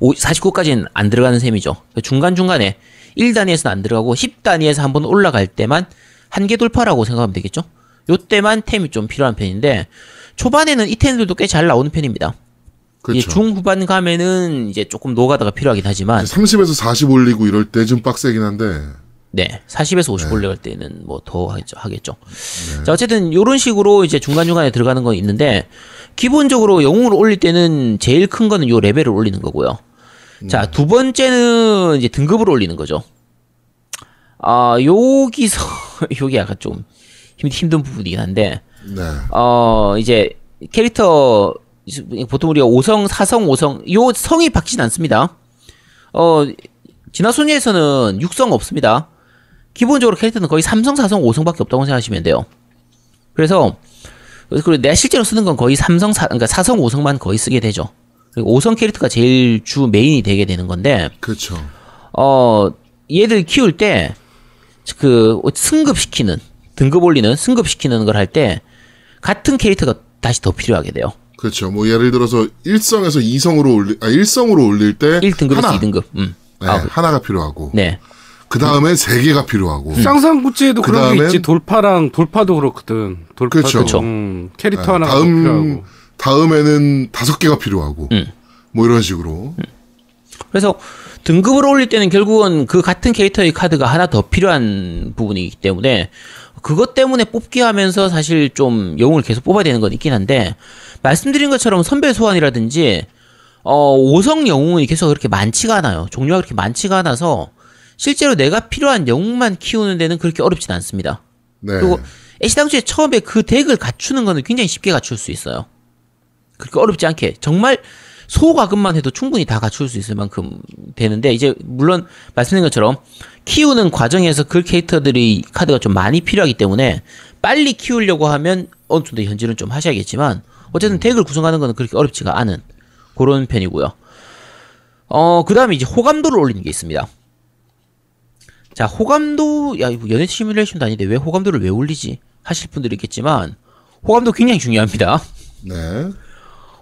49까지는 안 들어가는 셈이죠. 중간중간에 1단위에서는 안 들어가고 10단위에서 한번 올라갈 때만 한계 돌파라고 생각하면 되겠죠? 요 때만 템이 좀 필요한 편인데 초반에는 이 템들도 꽤 잘 나오는 편입니다. 그렇죠. 이제 중후반 가면은 이제 조금 노가다가 필요하긴 하지만 30에서 40 올리고 이럴 때 좀 빡세긴 한데. 네 40에서 50 올라갈 때는 뭐 더 하겠죠. 하겠죠. 자 어쨌든 요런 식으로 이제 중간 중간에 들어가는 건 있는데 기본적으로 영웅을 올릴 때는 제일 큰 거는 요 레벨을 올리는 거고요. 자두 번째는 이제 등급을 올리는 거죠. 아 여기서 (laughs) 여기 약간 좀 힘, 힘든 부분이긴 한데 네. 어 이제 캐릭터 보통 우리가 5성, 4성, 5성 요 성이 바뀌진 않습니다. 어 진화소녀에서는 6성 없습니다. 기본적으로 캐릭터는 거의 3성, 4성, 5성밖에 없다고 생각하시면 돼요. 그래서 그리고 내가 실제로 쓰는 건 거의 3성, 4, 그러니까 4성, 5성만 거의 쓰게 되죠. 그리고 5성 캐릭터가 제일 주 메인이 되게 되는 건데 그렇죠. 어 얘들 키울 때 그 승급시키는 등급 올리는 승급시키는 걸 할 때 같은 캐릭터가 다시 더 필요하게 돼요. 그렇죠. 뭐 예를 들어서 1성에서 2성으로 올리 아 1성으로 올릴 때 1등급에서 하나. 2등급. 음. 네, 아, 하나가 필요하고. 네. 그 다음에 세 개가 필요하고. 쌍쌍구찌에도 그런 게 있지. 돌파랑 돌파도 그렇거든. 돌파. 그쵸. 음, 캐릭터 네, 하나가 다음 필요하고. 다음에는 다섯 개가 필요하고. 음. 뭐 이런 식으로. 그래서 등급을 올릴 때는 결국은 그 같은 캐릭터의 카드가 하나 더 필요한 부분이기 때문에 그것 때문에 뽑기 하면서 사실 좀 영웅을 계속 뽑아야 되는 건 있긴 한데 말씀드린 것처럼 선별 소환이라든지 어 5성 영웅이 계속 그렇게 많지가 않아요. 종류가 그렇게 많지가 않아서 실제로 내가 필요한 영웅만 키우는 데는 그렇게 어렵진 않습니다. 네. 그리고 애시 당초에 처음에 그 덱을 갖추는 거는 굉장히 쉽게 갖출 수 있어요. 그렇게 어렵지 않게 정말 소과금만 해도 충분히 다 갖출 수 있을 만큼 되는데 이제 물론 말씀드린 것처럼 키우는 과정에서 그 캐릭터들이 카드가 좀 많이 필요하기 때문에 빨리 키우려고 하면 어느 정도 현질은 좀 하셔야겠지만 어쨌든 덱을 구성하는 거는 그렇게 어렵지가 않은 그런 편이고요. 어, 그 다음에 이제 호감도를 올리는 게 있습니다. 자, 호감도, 야, 이거 연애 시뮬레이션도 아닌데 왜 호감도를 왜 올리지? 하실 분들이 있겠지만, 호감도 굉장히 중요합니다. 네.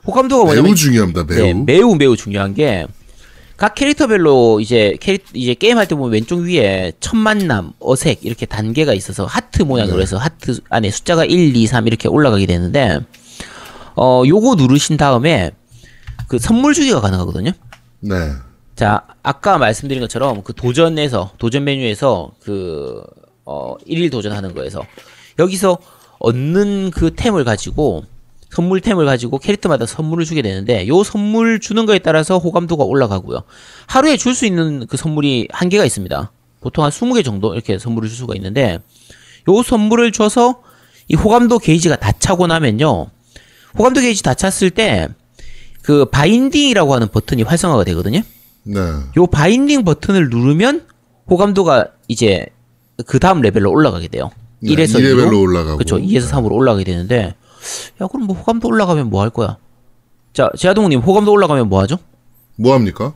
호감도가 매우 뭐냐면, 중요합니다. 매우. 네, 매우 매우 중요한 게, 각 캐릭터별로 이제 캐릭, 이제 게임 할 때 보면 왼쪽 위에 첫 만남, 어색, 이렇게 단계가 있어서 하트 모양으로 해서 하트 안에 숫자가 1, 2, 3 이렇게 올라가게 되는데, 어, 요거 누르신 다음에 그 선물 주기가 가능하거든요. 네. 자, 아까 말씀드린 것처럼 그 도전에서, 도전 메뉴에서 그, 어, 1일 도전하는 거에서 여기서 얻는 그 템을 가지고 선물템을 가지고 캐릭터마다 선물을 주게 되는데 요 선물 주는 거에 따라서 호감도가 올라가고요. 하루에 줄 수 있는 그 선물이 한계가 있습니다. 보통 한 20개 정도 이렇게 선물을 줄 수가 있는데 요 선물을 줘서 이 호감도 게이지가 다 차고 나면요. 호감도 게이지 다 찼을 때 그 바인딩이라고 하는 버튼이 활성화가 되거든요. 네. 요 바인딩 버튼을 누르면 호감도가 이제 그 다음 레벨로 올라가게 돼요. 네, 1에서 2 레벨로 올라가고. 그렇죠. 2에서 3으로 올라가게 되는데 야 그럼 뭐 호감도 올라가면 뭐 할 거야? 자 제아동 님 호감도 올라가면 뭐 하죠? 뭐 합니까?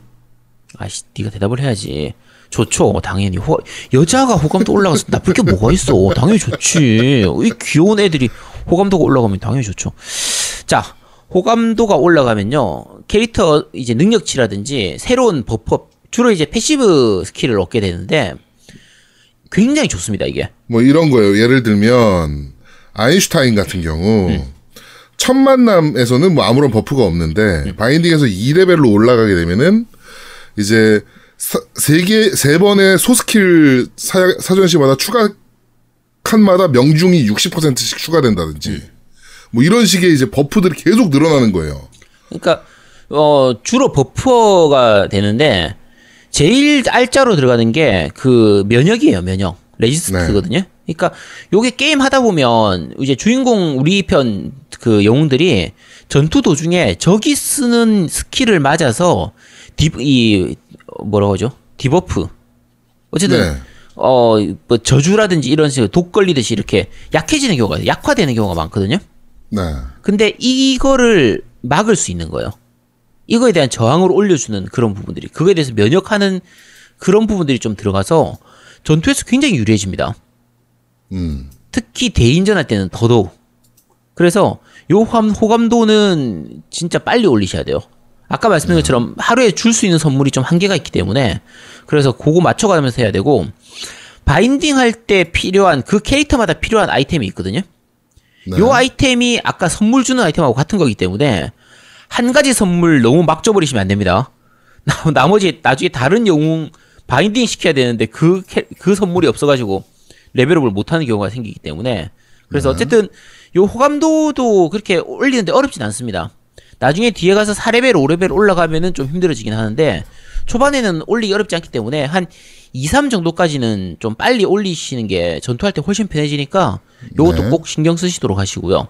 아씨 네가 대답을 해야지. 좋죠 당연히 호, 여자가 호감도 올라가서 나쁠 게 뭐가 있어 당연히 좋지 이 귀여운 애들이 호감도가 올라가면 당연히 좋죠 자 호감도가 올라가면요 캐릭터 이제 능력치라든지 새로운 buff 주로 이제 passive 스킬을 얻게 되는데 굉장히 좋습니다 이게 뭐 이런 거예요. 예를 들면 아인슈타인 같은 경우 음. 첫 만남에서는 뭐 아무런 buff가 없는데 음. 바인딩에서 2레벨로 올라가게 되면은 이제 사, 세 개, 세 번의 소스킬 사, 사전시마다 추가 칸마다 명중이 60%씩 추가된다든지 음. 뭐 이런 식의 이제 buff들이 계속 늘어나는 거예요. 그러니까 어 주로 buff가 되는데 제일 알짜로 들어가는 게 그 면역이에요 면역 resist거든요. 그러니까 요게 게임 하다 보면 이제 주인공 우리 편 그 영웅들이 전투 도중에 적이 쓰는 스킬을 맞아서 디 이 뭐라고 하죠 debuff 어쨌든 네. 어뭐 저주라든지 이런 식으로 독 걸리듯이 이렇게 약해지는 경우가 약화되는 경우가 많거든요. 네. 근데 이거를 막을 수 있는 거예요. 이거에 대한 저항을 올려주는 그런 부분들이 그거에 대해서 면역하는 그런 부분들이 좀 들어가서 전투에서 굉장히 유리해집니다. 음. 특히 대인전 할 때는 더더욱. 그래서 요 호감, 호감도는 진짜 빨리 올리셔야 돼요. 아까 말씀드린 것처럼 하루에 줄 수 있는 선물이 좀 한계가 있기 때문에 그래서 그거 맞춰가면서 해야 되고 바인딩 할 때 필요한 그 캐릭터마다 필요한 아이템이 있거든요. 네. 요 아이템이 아까 선물 주는 아이템하고 같은 거기 때문에 한 가지 선물 너무 막 줘버리시면 안 됩니다. (laughs) 나- 나머지 나중에 다른 영웅 바인딩 시켜야 되는데 그, 캐- 그 선물이 없어가지고 레벨업을 못하는 경우가 생기기 때문에 그래서 어쨌든 요 호감도도 그렇게 올리는데 어렵진 않습니다. 나중에 뒤에 가서 4레벨, 5레벨 올라가면은 좀 힘들어지긴 하는데 초반에는 올리기 어렵지 않기 때문에 한 2, 3 정도까지는 좀 빨리 올리시는 게 전투할 때 훨씬 편해지니까 요것도 네. 꼭 신경 쓰시도록 하시고요.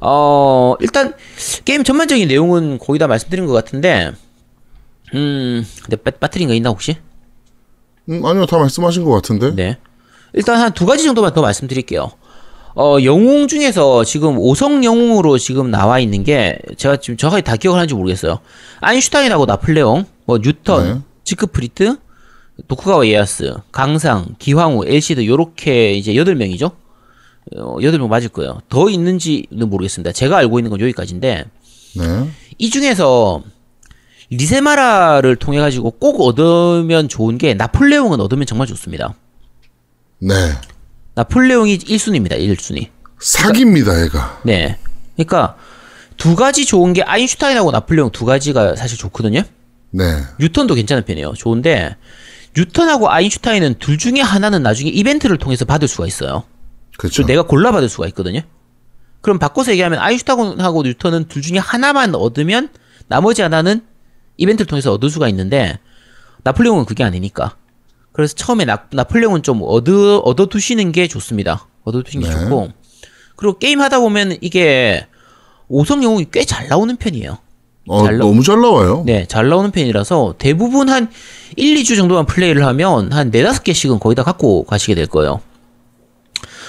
어, 일단 게임 전반적인 내용은 거의 다 말씀드린 것 같은데 음, 근데 빠, 빠트린 거 있나 혹시? 음, 아니요, 다 말씀하신 것 같은데. 네. 일단 한 두 가지 정도만 더 말씀드릴게요. 어, 영웅 중에서 지금 5성 영웅으로 지금 나와 있는 게 제가 지금 정확히 다 기억을 하는지 모르겠어요. 아인슈타인하고 나폴레옹, 뭐 뉴턴, 네. 지크프리트, 도쿠가와 이에야스, 강상, 기황후, 엘시드 요렇게 이제 8명이죠. 어, 8명 맞을 거예요. 더 있는지는 모르겠습니다. 제가 알고 있는 건 여기까지인데 네. 이 중에서 리세마라를 통해 가지고 꼭 얻으면 좋은 게 나폴레옹은 얻으면 정말 좋습니다. 네. 나폴레옹이 1순위입니다. 1순위. 사기입니다, 얘가. 네. 그러니까 두 가지 좋은 게 아인슈타인하고 나폴레옹 두 가지가 사실 좋거든요. 네. 뉴턴도 괜찮은 편이에요. 좋은데 뉴턴하고 아인슈타인은 둘 중에 하나는 나중에 이벤트를 통해서 받을 수가 있어요. 그렇죠. 그 내가 골라 받을 수가 있거든요. 그럼 바꿔서 얘기하면 아인슈타인하고 뉴턴은 둘 중에 하나만 얻으면 나머지 하나는 이벤트를 통해서 얻을 수가 있는데 나폴레옹은 그게 아니니까. 그래서 처음에 나, 나폴레옹은 좀 얻어 얻어 두시는 게 좋습니다. 얻어 두시는 게 네. 좋고 그리고 게임 하다 보면 이게 오성 영웅이 꽤 잘 나오는 편이에요. 어, 잘 나- 너무 잘 나와요. 네, 잘 나오는 편이라서 대부분 한 1, 2주 정도만 플레이를 하면 한 4, 5개씩은 거의 다 갖고 가시게 될 거예요.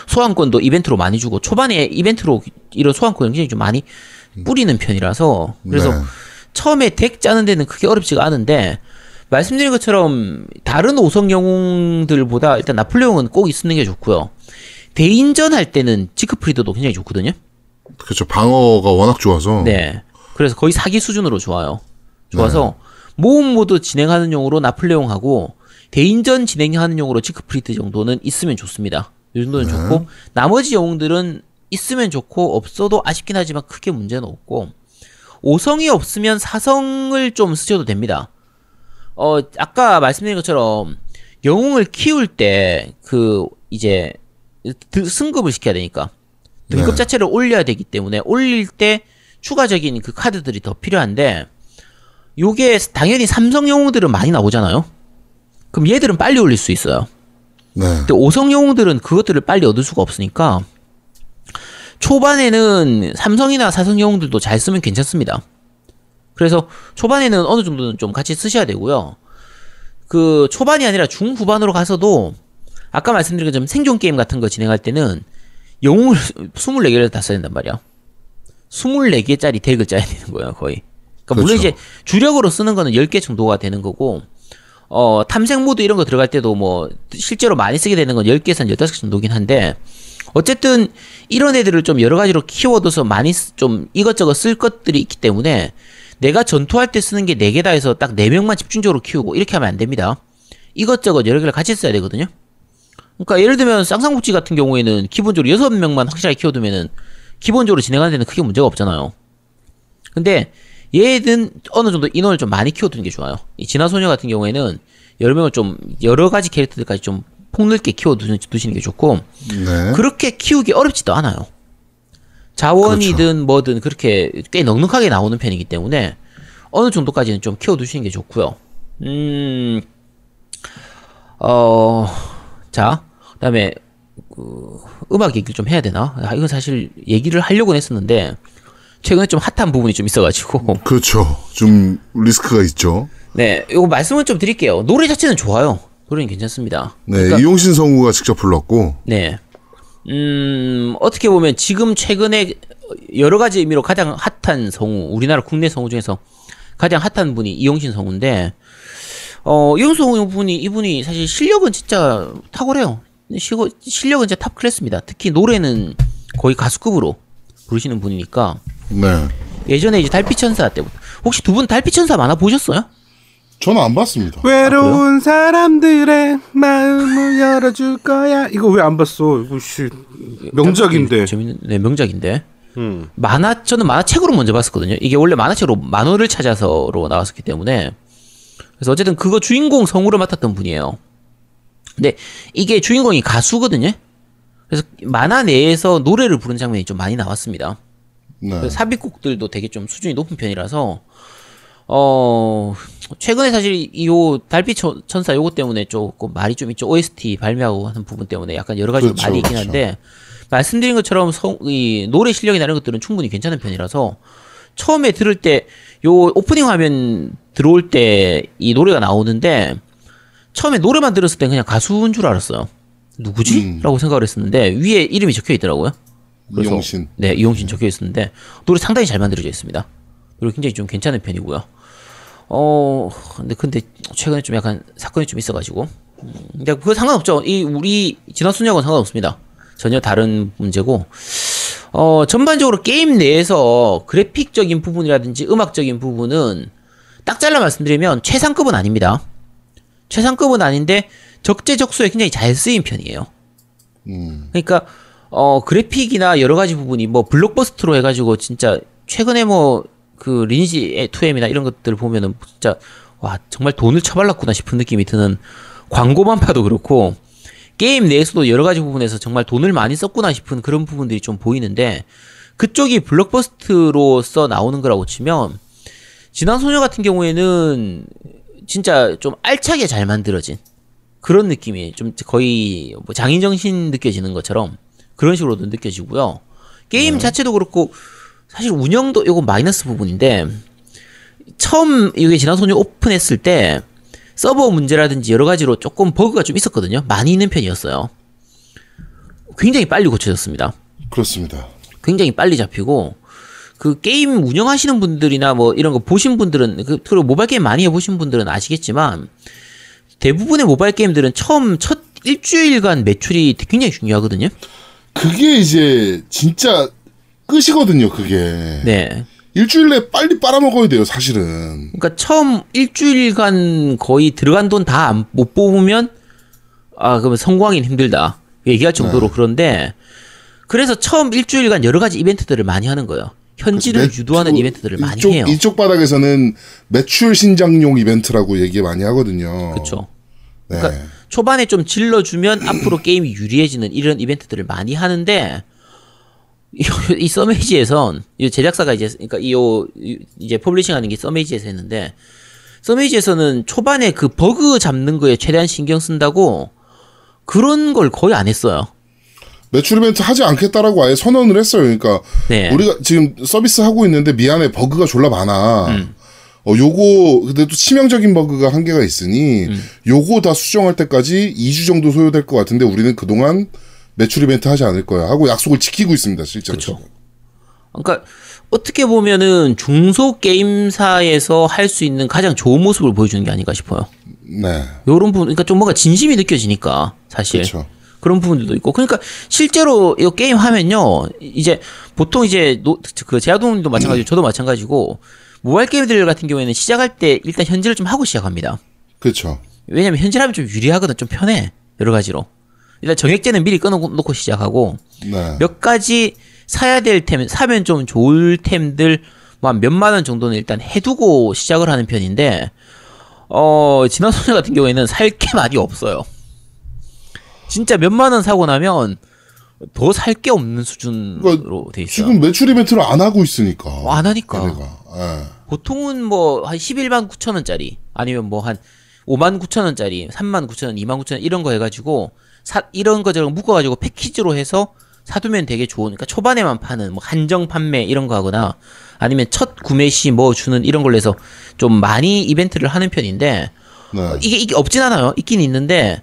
소환권도 이벤트로 많이 주고 초반에 이벤트로 이런 소환권 굉장히 좀 많이 뿌리는 편이라서 그래서 네. 처음에 덱 짜는 데는 크게 어렵지가 않은데 말씀드린 것처럼 다른 5성 영웅들보다 일단 나폴레옹은 꼭 있는 게 좋고요. 대인전 할 때는 지크프리드도 굉장히 좋거든요. 그렇죠. 방어가 워낙 좋아서. 네. 그래서 거의 사기 수준으로 좋아요. 좋아서 모험 모드 진행하는 용으로 나폴레옹하고 대인전 진행하는 용으로 지크프리드 정도는 있으면 좋습니다. 이 정도는 좋고 나머지 영웅들은 있으면 좋고 없어도 아쉽긴 하지만 크게 문제는 없고 5성이 없으면 4성을 좀 쓰셔도 됩니다. 어 아까 말씀드린 것처럼 영웅을 키울 때 그 이제 드- 승급을 시켜야 되니까 등급 네. 자체를 올려야 되기 때문에 올릴 때 추가적인 그 카드들이 더 필요한데 요게 당연히 삼성 영웅들은 많이 나오잖아요. 그럼 얘들은 빨리 올릴 수 있어요. 네. 근데 5성 영웅들은 그것들을 빨리 얻을 수가 없으니까 초반에는 삼성이나 사성 영웅들도 잘 쓰면 괜찮습니다. 그래서 초반에는 어느 정도는 좀 같이 쓰셔야 되고요. 그 초반이 아니라 중후반으로 가서도 아까 말씀드린 것처럼 생존 게임 같은 거 진행할 때는 영웅을 (laughs) 24개를 다 써야 된단 말이야. 24개짜리 덱을 짜야 되는 거예요, 거의. 그러니까 물론 그렇죠. 이제 주력으로 쓰는 거는 10개 정도가 되는 거고 어, 탐색 모드 이런 거 들어갈 때도 뭐 실제로 많이 쓰게 되는 건 10개에서 15개 정도긴 한데 어쨌든 이런 애들을 좀 여러 가지로 키워둬서 많이 쓰- 좀 이것저것 쓸 것들이 있기 때문에 내가 전투할 때 쓰는 게 4개다 해서 딱 4명만 집중적으로 키우고 이렇게 하면 안 됩니다. 이것저것 여러 개를 같이 써야 되거든요. 그러니까 예를 들면 쌍쌍국지 같은 경우에는 기본적으로 6명만 확실하게 키워두면은 기본적으로 진행하는 데는 크게 문제가 없잖아요. 근데 얘는 어느 정도 인원을 좀 많이 키워두는 게 좋아요. 이 진화소녀 같은 경우에는 여러 명을 좀 여러 가지 캐릭터들까지 좀 폭넓게 키워두시는 두시는 게 좋고 네. 그렇게 키우기 어렵지도 않아요. 자원이든 뭐든 그렇게 꽤 넉넉하게 나오는 편이기 때문에 어느 정도까지는 좀 키워두시는 게 좋고요. 음, 어, 자, 그다음에 그 음악 얘기를 좀 해야 되나? 아, 이건 사실 얘기를 하려고 했었는데 최근에 좀 핫한 부분이 좀 있어가지고 그렇죠. 좀 리스크가 있죠. 네, 이거 말씀을 좀 드릴게요. 노래 자체는 좋아요. 노래는 괜찮습니다. 네. 그러니까- 이용신 성우가 직접 불렀고. 네. 음, 어떻게 보면 지금 최근에 여러 가지 의미로 가장 핫한 성우, 우리나라 국내 성우 중에서 가장 핫한 분이 이용신 성우인데, 어, 이용신 성우 분이, 이분이 사실 실력은 진짜 탁월해요. 시고, 실력은 진짜 탑 클래스입니다. 특히 노래는 거의 가수급으로 부르시는 분이니까, 네. 예전에 이제 달빛천사 때부터, 혹시 두 분 달빛천사 만화 보셨어요? 저는 안 봤습니다. 외로운 사람들의 마음을 열어줄 거야. 이거 왜 안 봤어? 이거 씨 명작인데. 재밌는, 네, 명작인데. 음. 만화 저는 만화책으로 먼저 봤었거든요. 이게 원래 만화책으로 만화를 찾아서로 나왔었기 때문에 그래서 어쨌든 그거 주인공 성우를 맡았던 분이에요. 근데 이게 주인공이 가수거든요. 그래서 만화 내에서 노래를 부른 장면이 좀 많이 나왔습니다. 네. 그 삽입곡들도 되게 좀 수준이 높은 편이라서 어 최근에 사실 이요 달빛 천- 천사 요거 때문에 조금 말이 좀 있죠 OST 발매하고 하는 부분 때문에 약간 여러 가지 그렇죠, 말이 있긴 그렇죠. 한데 말씀드린 것처럼 성, 이 노래 실력이 나는 것들은 충분히 괜찮은 편이라서 처음에 들을 때 요 오프닝 화면 들어올 때 이 노래가 나오는데 처음에 노래만 들었을 때 그냥 가수인 줄 알았어요. 누구지? 음. 라고 생각을 했었는데 위에 이름이 적혀 있더라고요. 그래서- 이용신. 네, 이용신 적혀 있었는데 노래 상당히 잘 만들어져 있습니다. 노래 굉장히 좀 괜찮은 편이고요. 어, 근데 근데 최근에 좀 약간 사건이 좀 있어가지고, 음, 근데 그거 상관없죠. 이 우리 진화순야하고는 상관없습니다. 전혀 다른 문제고, 어 전반적으로 게임 내에서 그래픽적인 부분이라든지 음악적인 부분은 딱 잘라 말씀드리면 최상급은 아닙니다. 최상급은 아닌데 적재적소에 굉장히 잘 쓰인 편이에요. 음. 그러니까 어 그래픽이나 여러 가지 부분이 뭐 블록버스터로 해가지고 진짜 최근에 뭐 그 리니지 2M이나 이런 것들 보면은 진짜 와 정말 돈을 쳐발랐구나 싶은 느낌이 드는 광고만 봐도 그렇고 게임 내에서도 여러 가지 부분에서 정말 돈을 많이 썼구나 싶은 그런 부분들이 좀 보이는데 그쪽이 블록버스터로서 나오는 거라고 치면 지난 소녀 같은 경우에는 진짜 좀 알차게 잘 만들어진 그런 느낌이 좀 거의 뭐 장인 정신 느껴지는 것처럼 그런 식으로도 느껴지고요. 게임 자체도 그렇고 사실 운영도 이거 마이너스 부분인데 처음 이게 지난 소녀 오픈했을 때 서버 문제라든지 여러 가지로 조금 버그가 좀 있었거든요. 많이 있는 편이었어요. 굉장히 빨리 고쳐졌습니다. 그렇습니다. 굉장히 빨리 잡히고 그 게임 운영하시는 분들이나 뭐 이런 거 보신 분들은 그 그리고 모바일 게임 많이 해보신 분들은 아시겠지만 대부분의 모바일 게임들은 처음 첫 일주일간 매출이 굉장히 중요하거든요. 그게 이제 진짜 끝이거든요. 그게 네. 일주일 내에 빨리 빨아먹어야 돼요. 사실은. 그러니까 처음 일주일간 거의 들어간 돈 다 못 뽑으면 아 그러면 성공하기는 힘들다 얘기할 정도로 그런데 그래서 처음 일주일간 여러 가지 이벤트들을 많이 하는 거예요. 매출- 유도하는 이벤트들을 많이 이쪽, 해요. 이쪽 바닥에서는 매출 신장용 이벤트라고 얘기 많이 하거든요. 그렇죠. 네. 그러니까 초반에 좀 질러주면 앞으로 게임이 유리해지는 이런 이벤트들을 많이 하는데 이, (laughs) 이 썸에이지에선 이 제작사가 이제 그러니까 이요 이제 publishing하는 게 썸에이지에서 했는데 썸에이지에서는 초반에 그 버그 잡는 거에 최대한 신경 쓴다고 그런 걸 거의 안 했어요. 매출 이벤트 하지 않겠다라고 아예 선언을 했어요. 그러니까 네. 우리가 지금 서비스 하고 있는데 미안해 버그가 졸라 많아. 음. 어 요거 근데 또 치명적인 버그가 한 개가 있으니 음. 요거 다 수정할 때까지 2주 정도 소요될 것 같은데 우리는 그동안 매출 이벤트 하지 않을 거야 하고 약속을 지키고 있습니다 실제로. 그쵸. 그러니까 어떻게 보면은 중소 게임사에서 할 수 있는 가장 좋은 모습을 보여주는 게 아닌가 싶어요. 네, 요런 부분, 그러니까 좀 뭔가 진심이 느껴지니까 사실 그렇죠. 그런 부분들도 있고, 그러니까 실제로 이 게임 하면요, 이제 보통 이제 노, 그 제아동님도 마찬가지고 저도 마찬가지고 모바일 게임들 같은 경우에는 시작할 때 일단 현질을 좀 하고 시작합니다. 그렇죠. 왜냐면 현질하면 좀 유리하거든, 좀 편해 여러 가지로. 일단 정액제는 미리 끊어놓고 시작하고 네. 몇 가지 사야 될 템, 사면 좀 좋을 템들 뭐한 몇만 원 정도는 일단 해두고 시작을 하는 편인데 어 지난 소녀 같은 경우에는 살 게 많이 없어요. 진짜 몇만 원 사고 나면 더 살 게 없는 수준으로 돼 있어요. 지금 매출 이벤트를 안 하고 있으니까. 어, 안 하니까. 예. 보통은 뭐 한 11만 9천 원짜리 아니면 뭐 한 5만 9천 원짜리, 3만 9천 원, 2만 9천 원 이런 거 해가지고 사 이런 거 저런 묶어가지고 패키지로 해서 사두면 되게 좋은. 그러니까 초반에만 파는 뭐 한정 판매 이런 거 하거나 아니면 첫 구매 시 뭐 주는 이런 걸로 해서 좀 많이 이벤트를 하는 편인데 네. 어, 이게 이게 없진 않아요. 있긴 있는데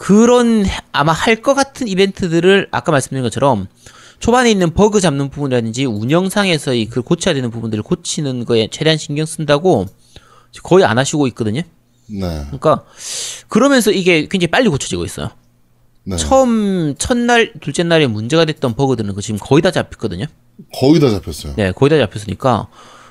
그런 아마 할 것 같은 이벤트들을 아까 말씀드린 것처럼 초반에 있는 버그 잡는 부분이라든지 운영상에서의 그 고쳐야 되는 부분들을 고치는 거에 최대한 신경 쓴다고 거의 안 하시고 있거든요. 네. 그러니까 그러면서 이게 굉장히 빨리 고쳐지고 있어요. 네. 처음 첫날 둘째 날에 문제가 됐던 버그들은 그 지금 거의 다 잡혔거든요. 거의 다 잡혔어요. 네, 거의 다 잡혔으니까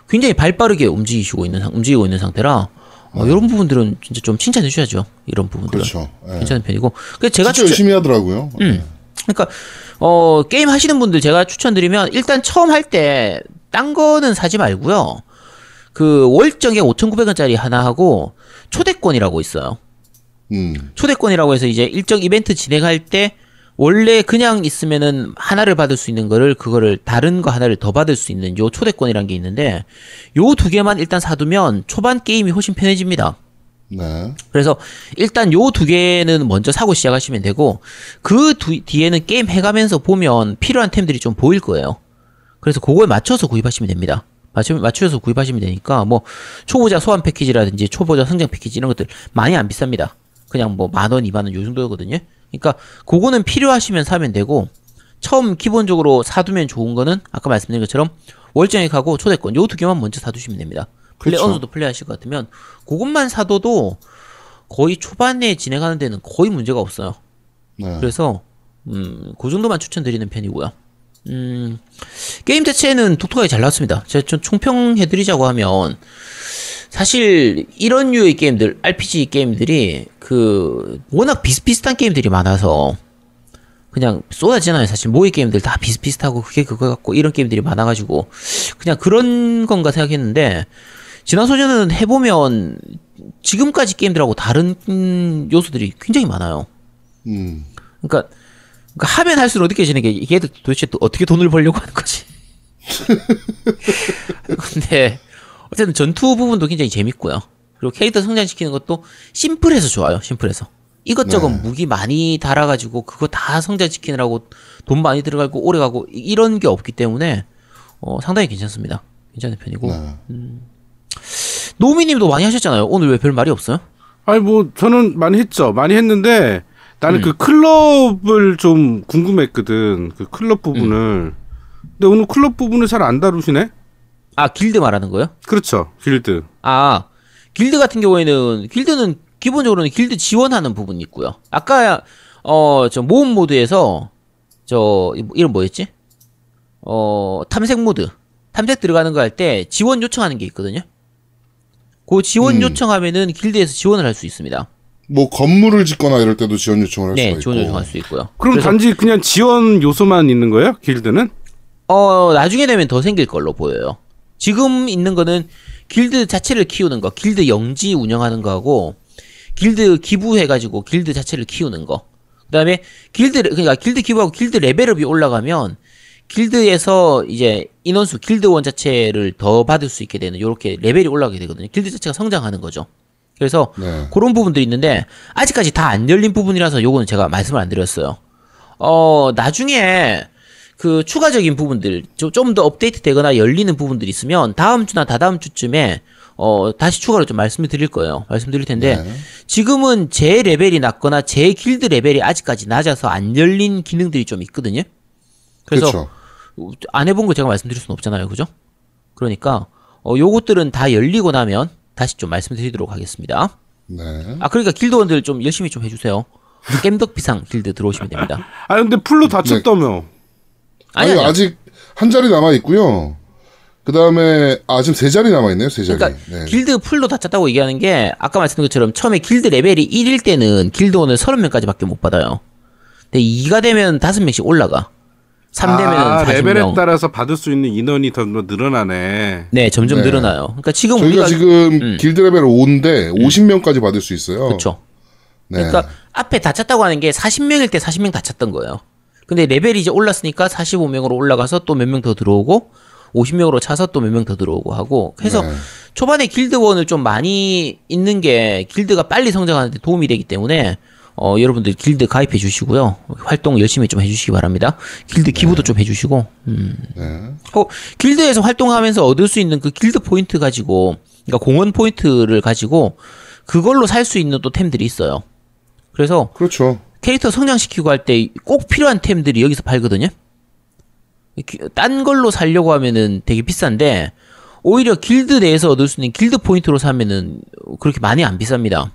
굉장히 발빠르게 움직이시고 있는 상- 움직이고 있는 상태라 어, 이런 부분들은 진짜 좀 칭찬해 주셔야죠. 이런 부분들은 그렇죠. 예. 괜찮은 편이고. 그래서 제가 진짜 추천, 열심히 하더라고요. 음. 그러니까 어 게임 하시는 분들 제가 추천드리면 일단 처음 할 때 딴 거는 사지 말고요. 그 월정액 5,900원짜리 하나 하고 초대권이라고 있어요. 음. 초대권이라고 해서 이제 일정 이벤트 진행할 때 원래 그냥 있으면은 하나를 받을 수 있는 거를 그거를 다른 거 하나를 더 받을 수 있는 요 초대권이란 게 있는데 요 두 개만 일단 사두면 초반 게임이 훨씬 편해집니다. 네. 그래서 일단 요 두 개는 먼저 사고 시작하시면 되고 그 두- 뒤에는 게임 해가면서 보면 필요한 템들이 좀 보일 거예요. 그래서 그거에 맞춰서 구입하시면 됩니다. 맞춰, 맞춰서 구입하시면 되니까 뭐 초보자 소환 패키지라든지 초보자 성장 패키지 이런 것들 많이 안 비쌉니다. 그냥 뭐 만 원, 이만 원 요 정도거든요. 그러니까 그거는 필요하시면 사면 되고 처음 기본적으로 사두면 좋은 거는 아까 말씀드린 것처럼 월정액하고 초대권 요 두 개만 먼저 사두시면 됩니다. 플레이 그쵸. 어느 정도 플레이하실 것 같으면 그것만 사둬도 거의 초반에 진행하는 데는 거의 문제가 없어요. 네. 그래서 음, 그 정도만 추천드리는 편이고요. 음, 게임 자체는 독특하게 잘 나왔습니다. 제가 좀 총평해드리자고 하면 사실 이런 류의 게임들, RPG 게임들이 그 워낙 비슷비슷한 게임들이 많아서 그냥 쏟아지잖아요. 사실 모의 게임들 다 비슷비슷하고 그게 그거 같고 이런 게임들이 많아가지고 그냥 그런 건가 생각했는데 지난 소년은 해보면 지금까지 게임들하고 다른 음, 요소들이 굉장히 많아요. 음. 그러니까, 그러니까 하면 할수록 느껴지는 게 이게 도대체 또 어떻게 돈을 벌려고 하는 거지. (laughs) 근데 어쨌든 전투 부분도 굉장히 재밌고요. 그리고 캐릭터 성장시키는 것도 심플해서 좋아요. 심플해서. 이것저것 네. 무기 많이 달아가지고 그거 다 성장시키느라고 돈 많이 들어가고 오래 가고 이- 이런 게 없기 때문에 어, 상당히 괜찮습니다. 괜찮은 편이고. 네. 노미님도 많이 하셨잖아요. 오늘 왜 별 말이 없어요? 아니 뭐 저는 많이 했죠. 많이 했는데 나는 음. 그 클럽을 좀 궁금했거든. 그 클럽 부분을. 근데 오늘 클럽 부분을 잘 안 다루시네. 아 길드 말하는 거요? 그렇죠. 길드. 아 길드 같은 경우에는 길드는 기본적으로는 길드 지원하는 부분이 있고요. 아까 어 저 모험 모드에서 저 이름 뭐였지? 어 탐색 모드 탐색 들어가는 거 할 때 지원 요청하는 게 있거든요. 그 지원 음. 요청하면은 길드에서 지원을 할 수 있습니다. 뭐 건물을 짓거나 이럴 때도 지원 요청을 할 네, 수가 지원 있고. 요청할 수 있고요. 그럼 단지 그냥 지원 요소만 있는 거예요? 길드는? 어 나중에 되면 더 생길 걸로 보여요. 지금 있는 거는 길드 자체를 키우는 거, 길드 영지 운영하는 거하고 길드 기부해가지고 길드 자체를 키우는 거. 그 다음에 길드 그러니까 길드 기부하고 길드 레벨업이 올라가면 길드에서 이제 인원수 길드원 자체를 더 받을 수 있게 되는 요렇게 레벨이 올라가게 되거든요. 길드 자체가 성장하는 거죠. 그래서 네. 그런 부분들이 있는데 아직까지 다 안 열린 부분이라서 요거는 제가 말씀을 안 드렸어요. 어 나중에 그 추가적인 부분들 좀 더 업데이트 되거나 열리는 부분들이 있으면 다음 주나 다다음 주쯤에 어 다시 추가로 좀 말씀을 드릴 거예요. 말씀드릴 텐데 네. 지금은 제 레벨이 낮거나 제 길드 레벨이 아직까지 낮아서 안 열린 기능들이 좀 있거든요. 그래서 그렇죠. 안 해본 거 제가 말씀드릴 수는 없잖아요, 그죠? 그러니까 어 요것들은 다 열리고 나면 다시 좀 말씀드리도록 하겠습니다. 네. 아 그러니까 길드원들 좀 열심히 좀 해주세요. 겜덕비상 길드 들어오시면 됩니다. (laughs) 아 근데 full로 다 찼다며. 아니, 아니, 아니 아직 한 자리 남아 있고요. 그 다음에 아 지금 세 자리 남아 있네요. 세 자리. 그러니까 네. 길드 full로 다 찼다고 얘기하는 게 아까 말씀드린 것처럼 처음에 길드 레벨이 1일 때는 길드원을 30명까지밖에 못 받아요. 근데 2가 되면 5명씩 올라가. 3 되면 아, 40명. 레벨에 따라서 받을 수 있는 인원이 더 늘어나네. 네, 점점 네. 늘어나요. 그러니까 지금 저희가 우리가 지금 음. 길드 레벨 5인데 50명까지 받을 수 있어요. 그렇죠. 네. 그러니까 앞에 다 찼다고 하는 게 40명일 때 40명 다 찼던 거예요. 근데 레벨이 이제 올랐으니까 45명으로 올라가서 또 몇 명 더 들어오고 50명으로 차서 또 몇 명 더 들어오고 하고 해서 네. 초반에 길드원을 좀 많이 있는 게 길드가 빨리 성장하는데 도움이 되기 때문에 어, 여러분들 길드 가입해 주시고요. 활동 열심히 좀 해주시기 바랍니다. 길드 기부도 좀 해주시고, 음. 네. 어, 길드에서 활동하면서 얻을 수 있는 그 길드 포인트 가지고, 그러니까 공헌 포인트를 가지고 그걸로 살 수 있는 또 템들이 있어요. 그래서 그렇죠. 캐릭터 성장시키고 할 때 꼭 필요한 템들이 여기서 팔거든요. 기- 딴 걸로 살려고 하면은 되게 비싼데 오히려 길드 내에서 얻을 수 있는 길드 포인트로 사면은 그렇게 많이 안 비쌉니다.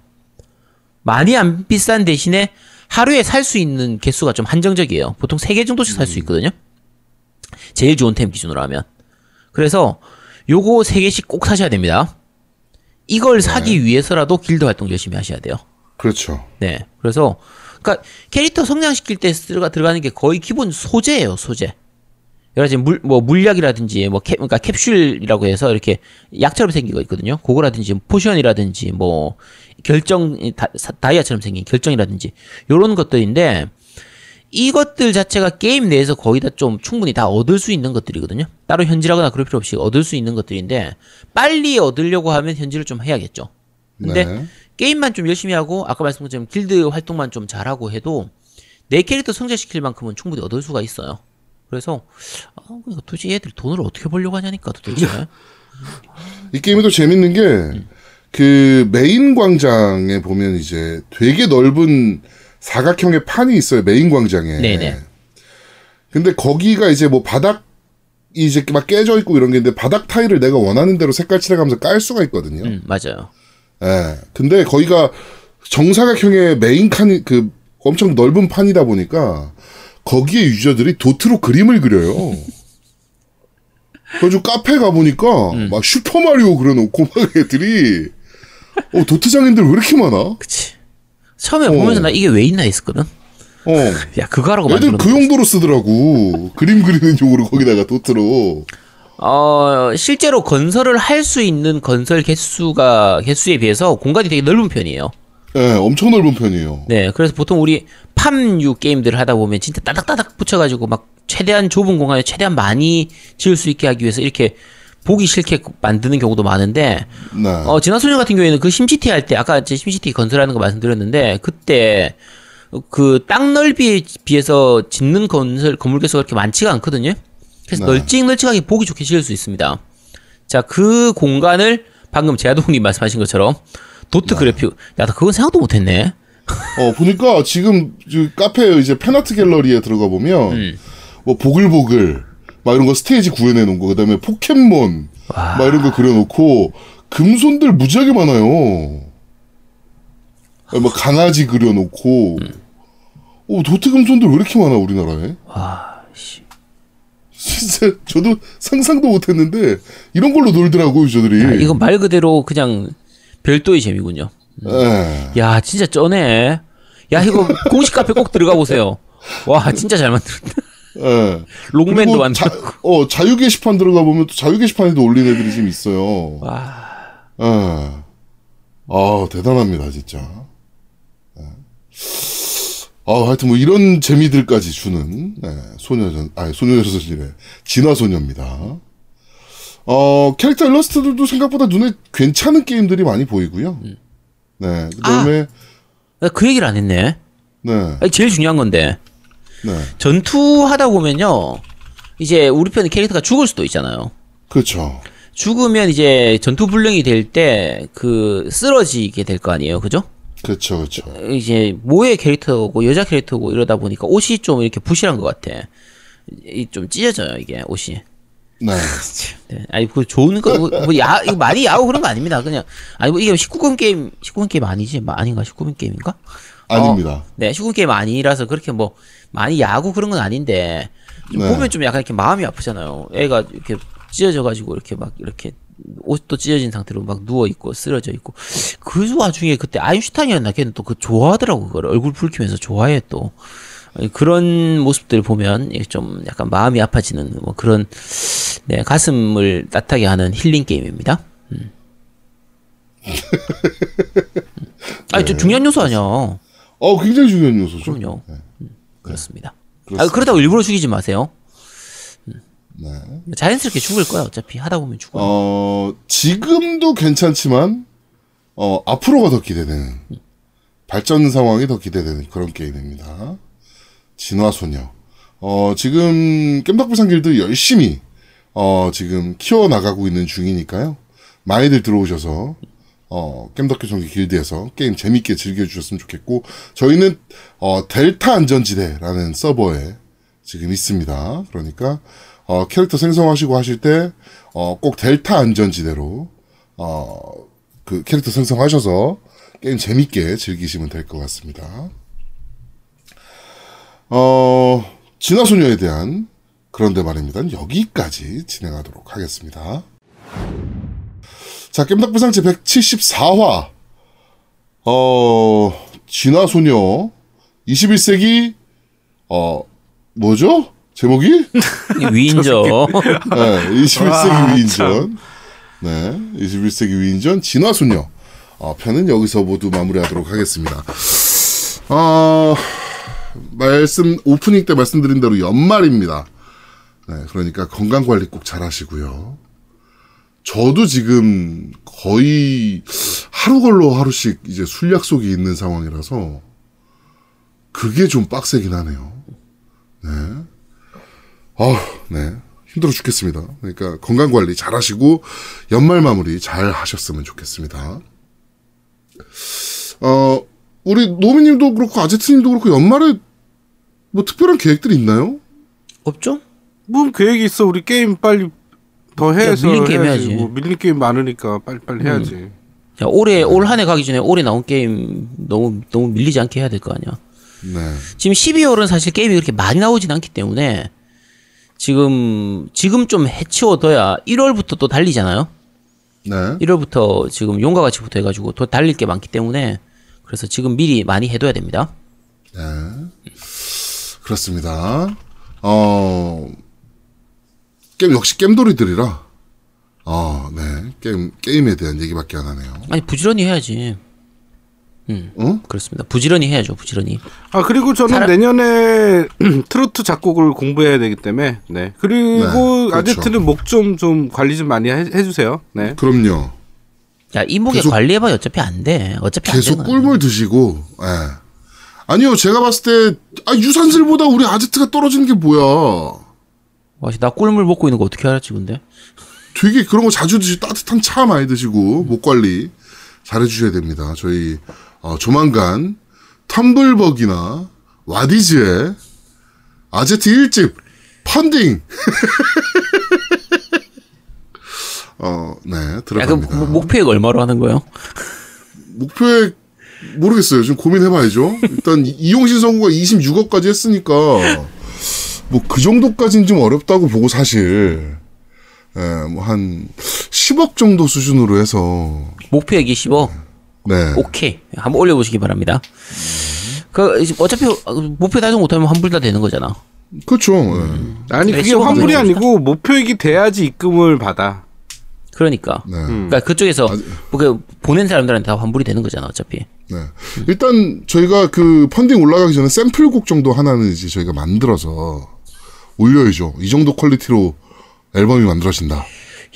많이 안 비싼 대신에 하루에 살 수 있는 개수가 좀 한정적이에요. 보통 3개 정도씩 살 수 있거든요. 제일 좋은 템 기준으로 하면. 그래서 요거 3개씩 꼭 사셔야 됩니다. 이걸 사기 위해서라도 길드 활동 열심히 하셔야 돼요. 그렇죠. 네. 그래서 그러니까 캐릭터 성장시킬 때 들어가 들어가는 게 거의 기본 소재예요, 소재. 여러 가지 물, 뭐 물약이라든지 뭐 캡, 그러니까 캡슐이라고 해서 이렇게 약처럼 생긴 거 있거든요. 그거라든지 potion이라든지 뭐 결정 다, 사- 다이아처럼 생긴 결정이라든지 요런 것들인데 이것들 자체가 게임 내에서 거의 다 좀 충분히 다 얻을 수 있는 것들이거든요. 따로 현질하거나 그럴 필요 없이 얻을 수 있는 것들인데 빨리 얻으려고 하면 현질을 좀 해야겠죠. 근데 네. 게임만 좀 열심히 하고 아까 말씀드린 것처럼 길드 활동만 좀 잘하고 해도 내 캐릭터 성장시킬 만큼은 충분히 얻을 수가 있어요. 그래서 아, 도대체 얘들 돈을 어떻게 벌려고 하냐니까 도대체. (laughs) 이 게임이 또 재밌는 게 그 메인 광장에 보면 이제 되게 넓은 사각형의 판이 있어요. 메인 광장에. 네네. 근데 거기가 이제 뭐 바닥이 이제 막 깨져 있고 이런 게 있는데 바닥 타일을 내가 원하는 대로 색깔 칠해가면서 깔 수가 있거든요. 음, 맞아요. 예. 근데 거기가 정사각형의 메인 칸이 그 엄청 넓은 판이다 보니까 거기에 유저들이 도트로 그림을 그려요. 그래가지고 카페 가보니까 음. 막 슈퍼마리오 그려놓고 막 애들이 어, 도트 장인들 왜 이렇게 많아? 그치. 처음에 보면서 나 이게 왜 있나 했었거든. 어. (laughs) 야 그거 하라고 애들 그 용도로 쓰더라고. 그림 그리는 용으로 거기다가 도트로. 어 실제로 건설을 할 수 있는 건설 개수가 개수에 비해서 공간이 되게 넓은 편이에요. 예, 엄청 넓은 편이에요. 네, 그래서 보통 우리 팜유 게임들을 하다 보면 진짜 따닥따닥 붙여가지고 막 최대한 좁은 공간에 최대한 많이 지을 수 있게 하기 위해서 이렇게 보기 싫게 만드는 경우도 많은데 네. 어 진화소년 같은 경우에는 그 심시티 할 때 아까 제 심시티 건설하는 거 말씀드렸는데 그때 그 땅 넓이에 비해서 짓는 건설 건물 개수가 그렇게 많지가 않거든요. 그래서 네. 널찍널찍하게 보기 좋게 지을 수 있습니다. 자, 그 공간을 방금 제아동님 말씀하신 것처럼 도트 그래픽, 야, 나 그건 생각도 못했네. 어, 보니까 지금 그 카페 이제 팬아트 갤러리에 들어가 보면 음. 뭐 보글보글 막 이런 거 스테이지 구현해 놓은 거, 그다음에 포켓몬 와. 막 이런 거 그려놓고 금손들 무지하게 많아요. 막 강아지 그려놓고, 어 도트 금손들 왜 이렇게 많아 우리나라에? 와, 씨. 진짜 저도 상상도 못했는데 이런 걸로 놀더라고요, 저들이. 야, 이건 말 그대로 그냥 별도의 재미군요. 예. 야, 진짜 쩌네. 야, 이거 (laughs) 공식 카페 꼭 들어가 보세요. 와, 진짜 잘 만들었다. 예. 롱맨도 만들고. 자, 어, 자유 게시판 들어가 보면 또 자유 게시판에도 올린 애들이 지금 있어요. 와, 예. 아, 대단합니다, 진짜. 예. 아, 하여튼 뭐 이런 재미들까지 주는 네, 소녀전, 아니 소녀전이래 진화 소녀입니다. 어 캐릭터 일러스트들도 생각보다 눈에 괜찮은 게임들이 많이 보이고요. 네, 그다음에 나그 얘기를 안 했네. 네, 아니, 제일 중요한 건데. 네, 전투하다 보면요. 이제 우리 편의 캐릭터가 죽을 수도 있잖아요. 그렇죠. 죽으면 이제 전투 불능이 될 때 그 쓰러지게 될 거 아니에요. 그죠? 그렇죠, 그렇죠. 이제 모의 캐릭터고 여자 캐릭터고 이러다 보니까 옷이 좀 이렇게 부실한 것 같아. 이 좀 찢어져요 이게 옷이. 네, (laughs) 네. 아니 그 좋은 거 뭐, 뭐 야, 이거 많이 야구 그런 거 아닙니다. 그냥 아니 뭐 이게 19금 게임 19금 게임 아니지? 뭐 아닌가? 19금 게임인가? 아닙니다. 네, 19금 게임 아니라서 그렇게 뭐 많이 야구 그런 건 아닌데 좀 네. 보면 좀 약간 이렇게 마음이 아프잖아요. 애가 이렇게 찢어져 가지고 이렇게 막 이렇게 옷도 찢어진 상태로 막 누워 있고 쓰러져 있고 그 와중에 그때 아인슈타인이었나 걔는 또 그 좋아하더라고 그걸 얼굴 붉히면서 좋아해 또 그런 모습들 보면 이게 좀 약간 마음이 아파지는 뭐 그런 네 가슴을 따뜻하게 하는 힐링 게임입니다. 음. (laughs) 아니 좀 중요한 요소 아니야. 어, 굉장히 중요한 요소죠. 그럼요. 음, 그렇습니다. 아, 그렇습니다. 그러다고 일부러 죽이지 마세요. 네. 자연스럽게 죽을 거야. 어차피 하다 보면 죽어. 요 어, 지금도 괜찮지만, 어, 앞으로가 더 기대되는, 발전 상황이 더 기대되는 그런 게임입니다. 진화 소녀. 어, 지금, 겜덕비상 길드 열심히, 어, 지금 키워 나가고 있는 중이니까요. 많이들 들어오셔서, 어, 겜덕교정기 길드에서 게임 재밌게 즐겨주셨으면 좋겠고, 저희는, 어, 델타 안전지대라는 서버에 지금 있습니다. 그러니까, 어, 캐릭터 생성하시고 하실 때, 어, 꼭 델타 안전지대로, 어, 그 캐릭터 생성하셔서 게임 재밌게 즐기시면 될 것 같습니다. 어, 진화소녀에 대한 그런데 말입니다. 여기까지 진행하도록 하겠습니다. 자, 겜덕비상 제 174화. 어, 진화소녀 21세기 어, 뭐죠? 제목이? 위인저. (laughs) 네, 21세기 와, 위인전. 네, 21세기 위인전 진화소녀. 어, 편은 여기서 모두 마무리하도록 하겠습니다. 어, 말씀, 오프닝 때 말씀드린 대로 연말입니다. 네, 그러니까 건강 관리 꼭 잘 하시고요. 저도 지금 거의 하루 걸러 하루씩 이제 술 약속이 있는 상황이라서 그게 좀 빡세긴 하네요. 네. 아, 네. 힘들어 죽겠습니다. 그러니까 건강 관리 잘 하시고 연말 마무리 잘 하셨으면 좋겠습니다. 어, 우리 노미님도 그렇고 아제트님도 그렇고 연말에 뭐 특별한 계획들이 있나요? 없죠? 뭐 계획이 있어. 우리 게임 빨리 더 해서 야, 밀린 게임 해야지. 해야지. 뭐 밀린 게임 많으니까 빨리 빨리 해야지. 자, 올해 올 한 해 가기 전에 올해 나온 게임 너무 너무 밀리지 않게 해야 될 거 아니야. 네. 지금 12월은 사실 게임이 그렇게 많이 나오진 않기 때문에 지금 지금 좀 해치워둬야 1월부터 또 달리잖아요. 네. 1월부터 지금 용과 같이 부터 해가지고 더 달릴 게 많기 때문에 그래서 지금 미리 많이 해둬야 됩니다. 네. 그렇습니다. 어, 게임 역시 겜돌이들이라, 어, 네. 게임, 게임에 대한 얘기밖에 안 하네요. 아니 부지런히 해야지. 어? 그렇습니다. 부지런히 해야죠. 부지런히. 아 그리고 저는 사람- 내년에 (clears throat) 트로트 작곡을 공부해야 되기 때문에 네 그리고 네, 그렇죠. 아제트는 목좀 좀 관리 좀 많이 해, 해주세요. 네. 그럼요. 야 이목에 계속- 관리해봐 어차피 안 돼. 어차피 안 계속 되는 꿀물 드시고, 예. 아니요, 제가 봤을 때, 아, 유산슬보다 우리 아제트가 떨어지는 게 뭐야. 와씨 나 꿀물 먹고 있는 거 어떻게 알았지 근데? 되게 그런 거 자주 드시고 따뜻한 차 많이 드시고 목 관리 잘 해주셔야 됩니다. 저희 어, 조만간 텀블벅이나 와디즈의 아제트 1집 펀딩. (laughs) 어, 네, 야, 그 들어갑니다. 목- 목표액 얼마로 하는 거예요? 목표액 모르겠어요. 좀 고민해봐야죠. 일단 이- 이용신 선고가 26억까지 했으니까 뭐 그 정도까지는 좀 어렵다고 보고 사실 예, 뭐한 10억 정도 수준으로 해서 목표액이 10억. 네, 오케이. 한번 올려보시기 바랍니다. 그 어차피 목표 달성 못하면 환불 다 되는 거잖아. 그렇죠. 아니 네, 그게 환불이 아니고 목표액이 돼야지 입금을 받아. 그러니까. 예, 네. 그러니까 그쪽에서 뭐그 보낸 사람들한테 다 환불이 되는 거잖아 어차피. 네. 일단 저희가 그 펀딩 올라가기 전에 샘플곡 정도 하나는 이제 저희가 만들어서 올려야죠. 이 정도 퀄리티로 앨범이 만들어진다.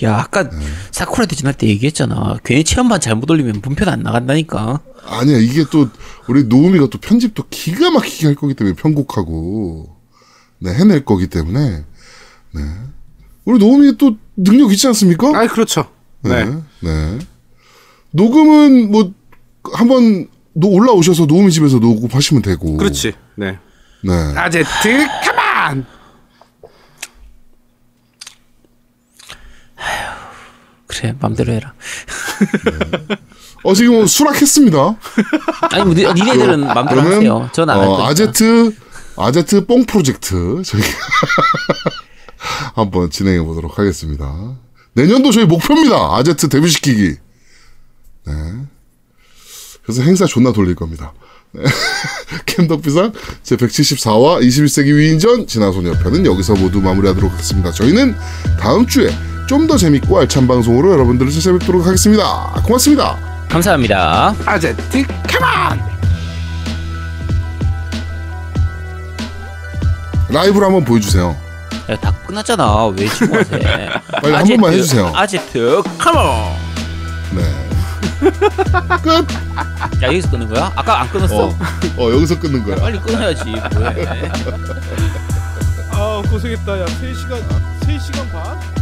야 아까 사쿠라 대전할 때 얘기했잖아. 괜히 체험반 잘못 올리면 문편 안 나간다니까. 아니야 이게 또 우리 노우미가 또 편집도 기가 막히게 할 거기 때문에 편곡하고 네 해낼 거기 때문에 네 우리 노우미 또 능력 있지 않습니까? 아 그렇죠. 네. 네. 네. 녹음은 뭐 한번 노 올라오셔서 노우미 집에서 녹음하시면 되고. 그렇지. 네. 네. 아제트 가만. 그래 맘대로 해라. 어 지금 수락했습니다. 아니 뭐 니- 니네들은 맘대로 하세요. 저는 안할 어, 거니까. 아제트 아제트 뽕 프로젝트 저희가 (laughs) 한번 진행해 보도록 하겠습니다. 내년도 저희 목표입니다. 아제트 데뷔시키기. 네. 그래서 행사 존나 돌릴 겁니다. 네. (laughs) 캠덕비상 제 174화 21세기 위인전 진화소녀편은 여기서 모두 마무리하도록 하겠습니다. 저희는 다음 주에 좀 더 재밌고 알찬 방송으로 여러분들을 찾아뵙도록 하겠습니다. 고맙습니다. 감사합니다. 아제트 가만. 라이브로 한번 보여주세요. 야, 다 끝났잖아. 왜 지금 하세? (laughs) 빨리 한 번만 해주세요. 아제트 컴온. 네. (laughs) 끝. 야 여기서 끊는 거야? 아까 안 끊었어. 어, 어 여기서 끊는 거야. 빨리 끊어야지. 뭐해? 아 고생했다. 야 3시간 3시간 반.